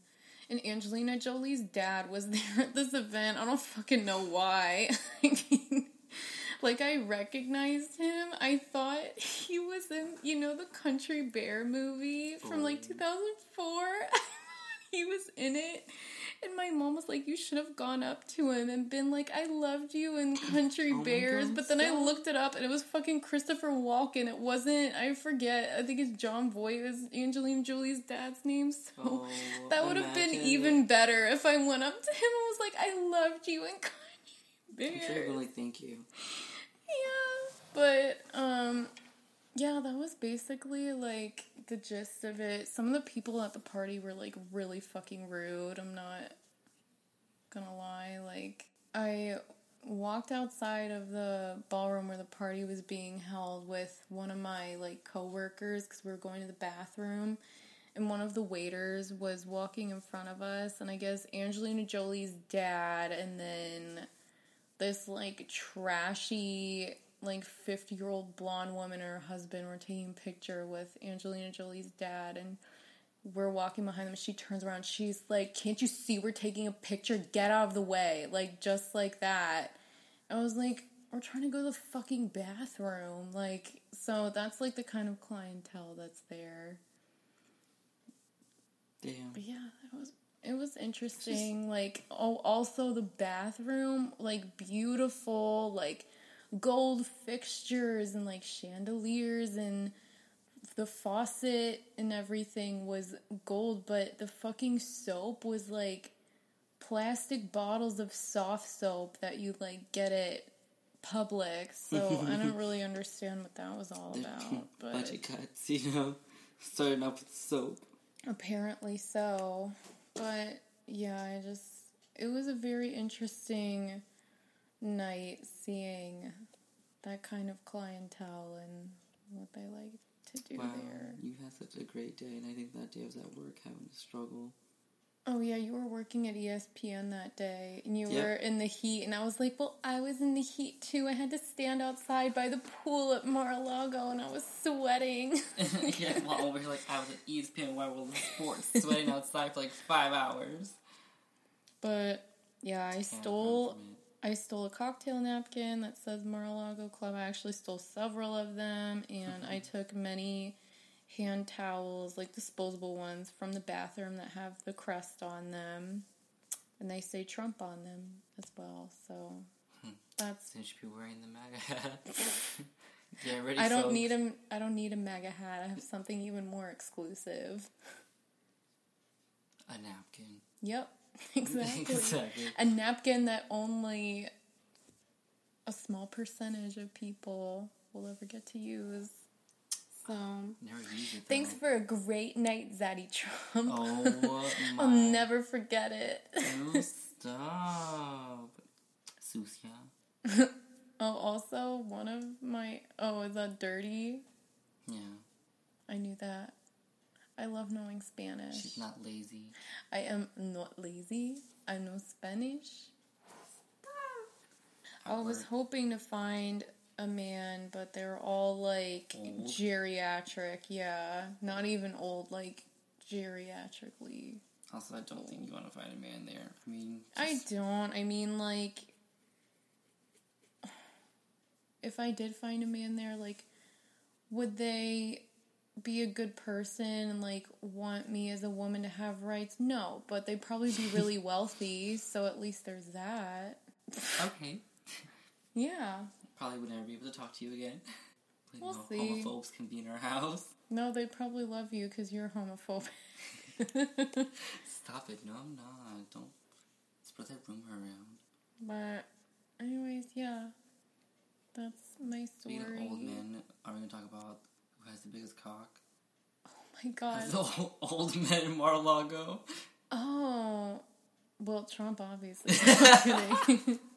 And Angelina Jolie's dad was there at this event. I don't fucking know why. like I recognized him. I thought he was in, you know, the Country Bear movie from like Oh. 2004. he was in it. And my mom was like, You should have gone up to him and been like, I loved you in Country Oh Bears. God, but then I looked it up and it was fucking Christopher Walken. It wasn't, I forget, I think it's Jon Voight is Angelina Jolie's dad's name. So Oh, that would have been even better if I went up to him and was like, I loved you in Country I'm sure Bears. like, thank you. Yeah, but um, yeah, that was basically like the gist of it. Some of the people at the party were like really fucking rude. I'm not gonna lie. Like, I walked outside of the ballroom where the party was being held with one of my like coworkers because we were going to the bathroom. And one of the waiters was walking in front of us, and I guess Angelina Jolie's dad, and then this like trashy like 50 year old blonde woman and her husband were taking a picture with Angelina Jolie's dad and we're walking behind them. She turns around. She's like can't you see we're taking a picture? Get out of the way. Like just like that. I was like we're trying to go to the fucking bathroom. Like so that's like the kind of clientele that's there. Damn. but yeah, it was it was interesting. like oh, also the bathroom, like beautiful, like gold fixtures and like chandeliers and the faucet and everything was gold, but the fucking soap was like plastic bottles of soft soap that you like get at Publix. So I don't really understand what that was all about. But Budget cuts, you know? Starting off with soap. Apparently so. But yeah, I just it was a very interesting night seeing that kind of clientele and what they like to do Wow, there. you had such a great day, and I think that day I was at work having a struggle. Oh yeah, you were working at ESPN that day and you Yep. were in the heat and I was like, Well, I was in the heat too. I had to stand outside by the pool at Mar-a-Lago and I was sweating. yeah, well, over here, like, I was at ESPN World of Sports, sweating outside for like five hours. but yeah, I stole run from it. I stole a cocktail napkin that says Mar-a-Lago Club. I actually stole several of them, and I took many hand towels, like disposable ones, from the bathroom that have the crest on them, and they say Trump on them as well. So hmm. that's. Since you be wearing the MAGA hat. Get ready, I don't folks. need a. I don't need a MAGA hat. I have something even more exclusive. a napkin. Yep, exactly. exactly. a napkin that only a small percentage of people will ever get to use. So, Never use it. thanks for a great night, Zaddy Trump. Oh my. I'll never forget it. You stop. Sucia. oh, also, one of my. Oh, is that dirty? Yeah. I knew that. I love knowing Spanish. She's not lazy. I am not lazy. I know Spanish. I was hoping to find a man, but they're all like Old? geriatric. Yeah, not even old, like geriatrically. Also, I don't think you want to find a man there. I mean, I don't. I mean, like, if I did find a man there, like, would they be a good person and like want me as a woman to have rights? No, but they'd probably be really wealthy, so at least there's that. okay. Yeah. Probably would never be able to talk to you again. Like, We'll no see. Homophobes can be in our house. No, they probably love you because you're homophobic. Stop it. No, I'm not. Don't spread that rumor around? But, anyways, yeah. That's my story. Being an old man, are we gonna talk about has the biggest cock? Oh my god. The old- man in Mar-a-Lago. Oh. Well, Trump, obviously.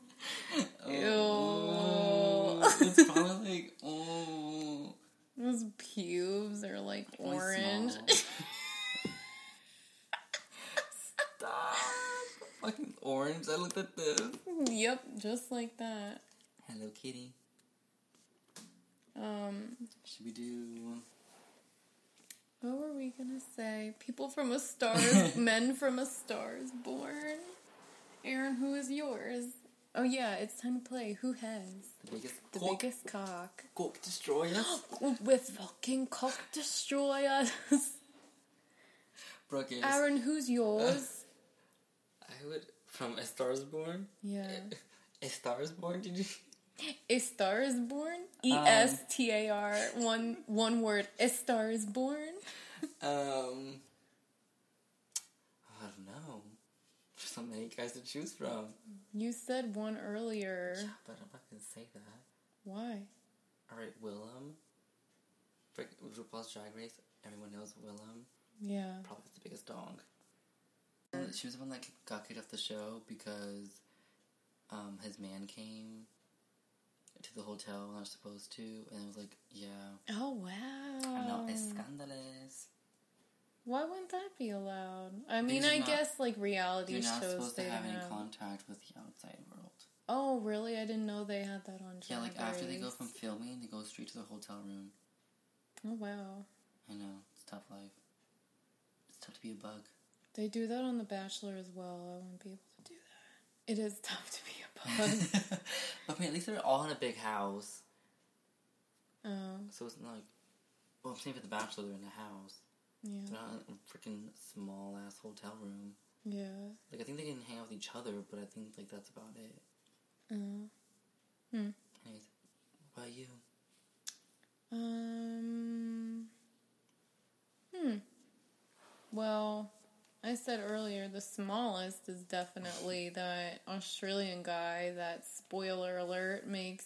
Oh, it's probably like oh, Those pubes are like really orange. Stop! Fucking orange. I looked at this. yep, just like that. Hello Kitty. Um, Should we do? what were we gonna say? People from a stars, men from a stars born. Aaron, who is yours? Oh yeah, it's time to play. Who has The biggest the cock, biggest cock? cock destroyers. With fucking cock destroyers. Brooke is. Aaron, who's yours? I would from A Star Is Born. Yeah. A Star Is Born. Did you? A Star is Born? E S T A R. One one word. A Star is Born. Um. I don't know. There's so many guys to choose from. You said one earlier. Yeah, But I'm not gonna say that. Why? All right, Willam. Frick, RuPaul's Drag Race. Everyone knows Willam. Yeah. Probably the biggest dong. She was the one that got kicked off the show because um, his man came to the hotel when I was supposed to, and it was like, yeah, Oh wow. I know, it's scandalous. Why wouldn't that be allowed? I mean, I not- guess like reality You're not shows supposed they to have any contact with the outside world. oh, really? I didn't know they had that on. Yeah, like after they go from filming, they go straight to the hotel room. Oh wow. I know, it's tough life. It's tough to be a bug. They do that on The Bachelor as well. I wouldn't be able to do that. It is tough to be a bug. but I mean, at least they're all in a big house. oh, So it's not like. Well, I'm saying for The Bachelor, they're in a house. yeah, They're not in a freaking small ass hotel room. yeah. Like, I think they can hang out with each other, but I think, like, that's about it. Uh, Anyways, what about you? um. Hmm. Well, I said earlier the smallest is definitely that Australian guy that spoiler alert makes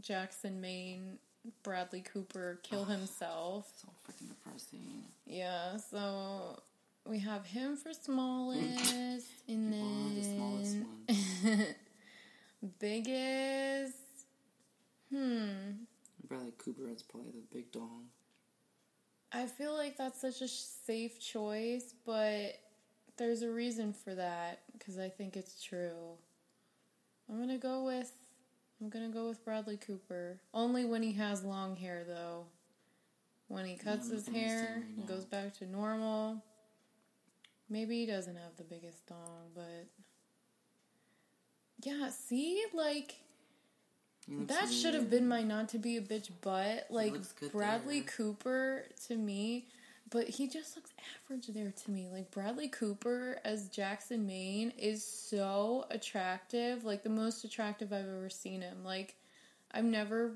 Jackson Maine Bradley Cooper kill himself. So freaking depressing. Yeah, so we have him for smallest, and You are the smallest one. biggest. Hmm. Bradley Cooper is probably the big dong. I feel like that's such a safe choice, but there's a reason for that because I think it's true. I'm gonna go with I'm gonna go with Bradley Cooper. Only when he has long hair, though. When he cuts I'm his looking at this hair right and goes back to normal. Maybe he doesn't have the biggest dong, but yeah. See, like that should have been my not to be a bitch butt. Like Bradley there. Cooper to me, but he just looks average there to me. Like Bradley Cooper as Jackson Maine is so attractive, like the most attractive I've ever seen him. Like I've never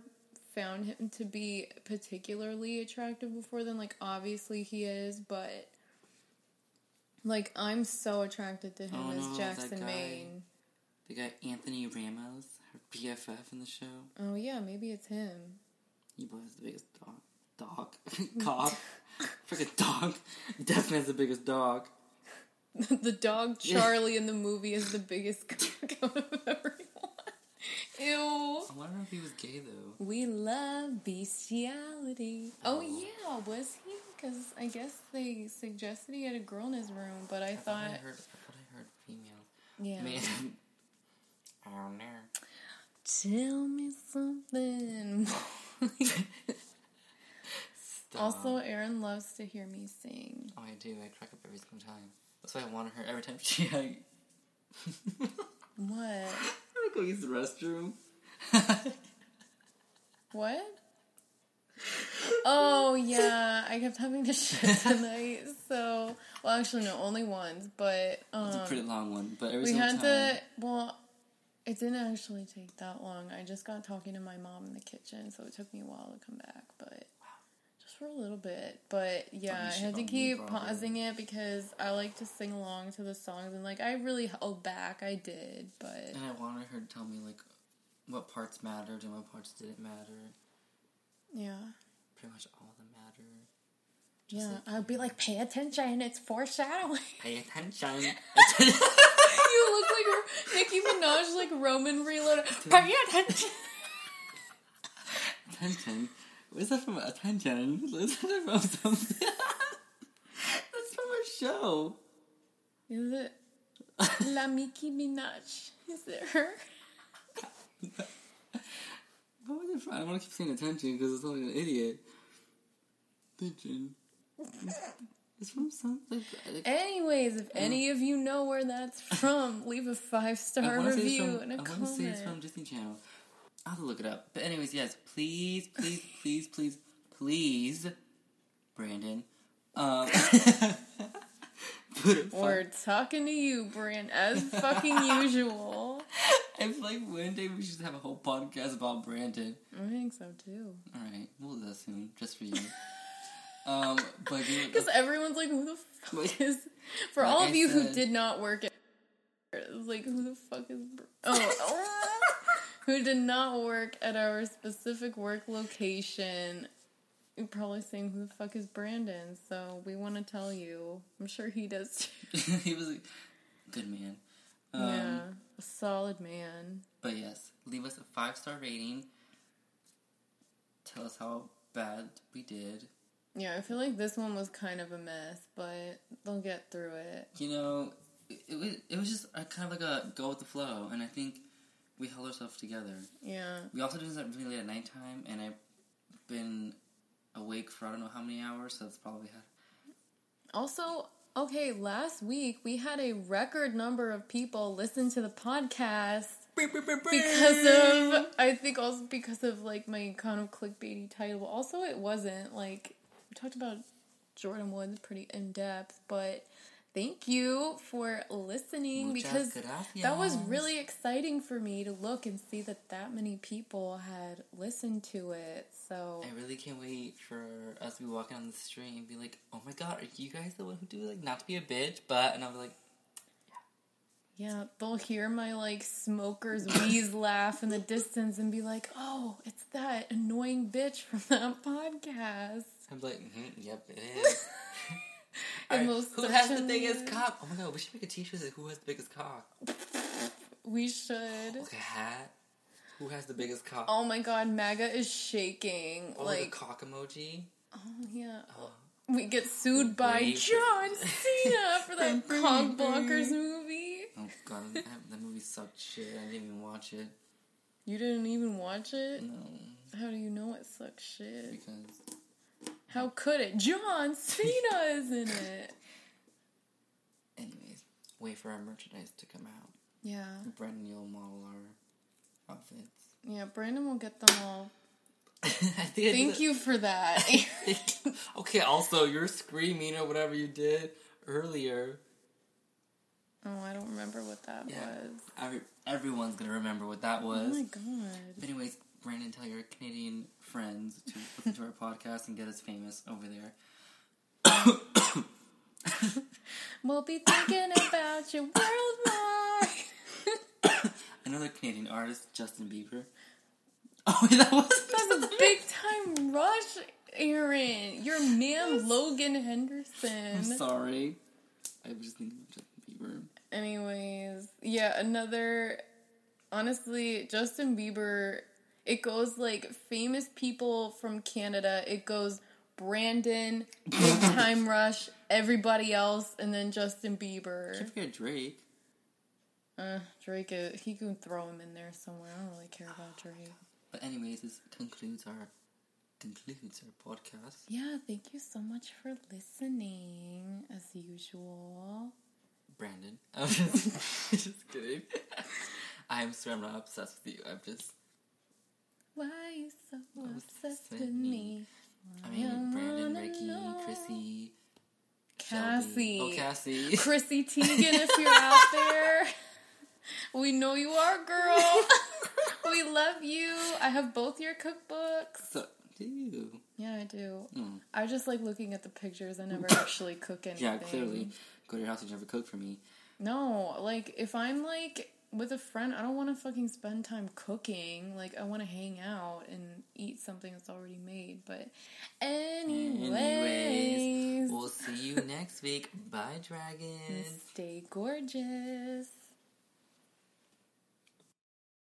found him to be particularly attractive before then. Like obviously he is, but like I'm so attracted to him Oh, as no, Jackson guy. Maine. They got Anthony Ramos, her BFF in the show. Oh yeah, maybe it's him. He has the biggest dog. Dog. Cock. Freaking dog. Definitely the biggest dog. the dog Charlie in the movie is the biggest cock out of everyone. Ew. I wonder if he was gay though. We love bestiality. Oh, Oh. yeah, was he? Because I guess they suggested he had a girl in his room, but I I thought I heard. I thought I heard female. yeah. Man. I don't know. Tell me something. Also, Aaron loves to hear me sing. Oh, I do. I crack up every single time. That's why I want her every time she. I, What? I'm gonna go use the restroom. What? Oh yeah, I kept having to shit tonight. So, well, actually, no, only once. But um, It's a pretty long one, but every we had time. to. Well, it didn't actually take that long. I just got talking to my mom in the kitchen, so it took me a while to come back. But for a little bit, but yeah, I had to keep pausing it because I like to sing along to the songs, and like I really held back. I did, but And I wanted her to tell me like what parts mattered and what parts didn't matter. yeah, Pretty much all of them matter. Just yeah. like- I'd be like, pay attention. It's foreshadowing. Pay attention. you look like Nicki Minaj, like Roman reloaded. Pay attention. attention. Where's that from? Attention. Is that from something? That's from a show. Is it La Nicki Minaj? Is it her? What was it from? I want to keep saying attention because it's like an idiot. Attention. It's from something. Like, Anyways, if uh. any of you know where that's from, leave a five star wanna say it's review from, and a I want to say it's from. Disney Channel. I'll have to look it up. But anyways, yes, please, please, please, please, please, Brandon. Um, We're talking to you, Brand, as fucking usual. I feel like one day we should have a whole podcast about Brandon. I think so too. All right, we'll do that soon, just for you. um, but Because everyone's like, who the fuck Like- is. For like all I of you who did not work at. It's like, who the fuck is. Br- Oh. Who did not work at our specific work location. You're probably saying, who the fuck is Brandon? So we want to tell you. I'm sure he does too. he was a good man. Um, yeah. A solid man. But yes, leave us a five star rating. Tell us how bad we did. Yeah, I feel like this one was kind of a mess, but they'll get through it. You know, it, it was it was just a, kind of like a go with the flow, and I think we held ourselves together. Yeah. We also did this at really late at nighttime, and I've been awake for I don't know how many hours, so it's probably had. Also, okay, last week we had a record number of people listen to the podcast because of I think also because of like my kind of clickbaity title. Also, it wasn't like we talked about Jordyn Woods pretty in depth, but thank you for listening Muchas because that was really exciting for me to look and see that that many people had listened to it. So I really can't wait for us to be walking on the street and be like, "Oh my god, are you guys the one who do like not to be a bitch?" But and I'll be like, Yeah, Yeah, they'll hear my like smoker's wheeze laugh in the distance and be like, "Oh, it's that annoying bitch from that podcast." I'm like, mm-hmm, "Yep, it is." It Alright, most who has the biggest cock? Oh my god, we should make a t-shirt that who has the biggest cock. We should. Like a hat. Who has the biggest cock? Oh my god, MAGA is shaking. Oh, or like cock emoji. oh yeah. Oh. We get sued by. John Cena for that Cock Blockers movie. Oh god, that, that movie sucked shit. I didn't even watch it. You didn't even watch it? No, How do you know it sucks shit? because How could it? John Cena is in it. anyways, wait for our merchandise to come out. Yeah. Brendan, you'll model our outfits. Yeah, Brandon will get them all I think Thank you for that. okay, also, you're screaming or whatever you did earlier. oh, I don't remember what that Yeah. was. Every, everyone's gonna remember what that was. Oh my god. But anyways, Brandon, tell your Canadian friends to listen to our podcast and get us famous over there. We'll be thinking about you worldwide. Another Canadian artist, Justin Bieber. Oh, that was That's a big time rush, Aaron. Your man Logan I'm Henderson. sorry. I was just thinking of Justin Bieber. Anyways, yeah, another. Honestly, Justin Bieber. It goes like famous people from Canada. It goes Brandon, Big Time Rush, everybody else, and then Justin Bieber. Can't forget Drake. Uh, Drake, uh, he can throw him in there somewhere. I don't really care about Drake. But anyways, this concludes our concludes our podcast. Yeah, thank you so much for listening, as usual. Brandon. I'm just, just kidding. I'm sorry, I'm not obsessed with you. I'm just. Why are you so obsessed with me? I mean, Brandon, Ricky. Chrissy, Cassie. Shelby. Oh, Cassie. Chrissy Teigen, if you're out there. We know you are, girl. we love you. I have both your cookbooks. So, Do you? Yeah, I do. Mm. I just like looking at the pictures. I never actually cook anything. Yeah, clearly. Go to your house and you never cook for me. No, like if I'm like with a friend, I don't want to fucking spend time cooking. Like I want to hang out and eat something that's already made. But anyways, Anyways, we'll see you next week. Bye, dragons. stay gorgeous.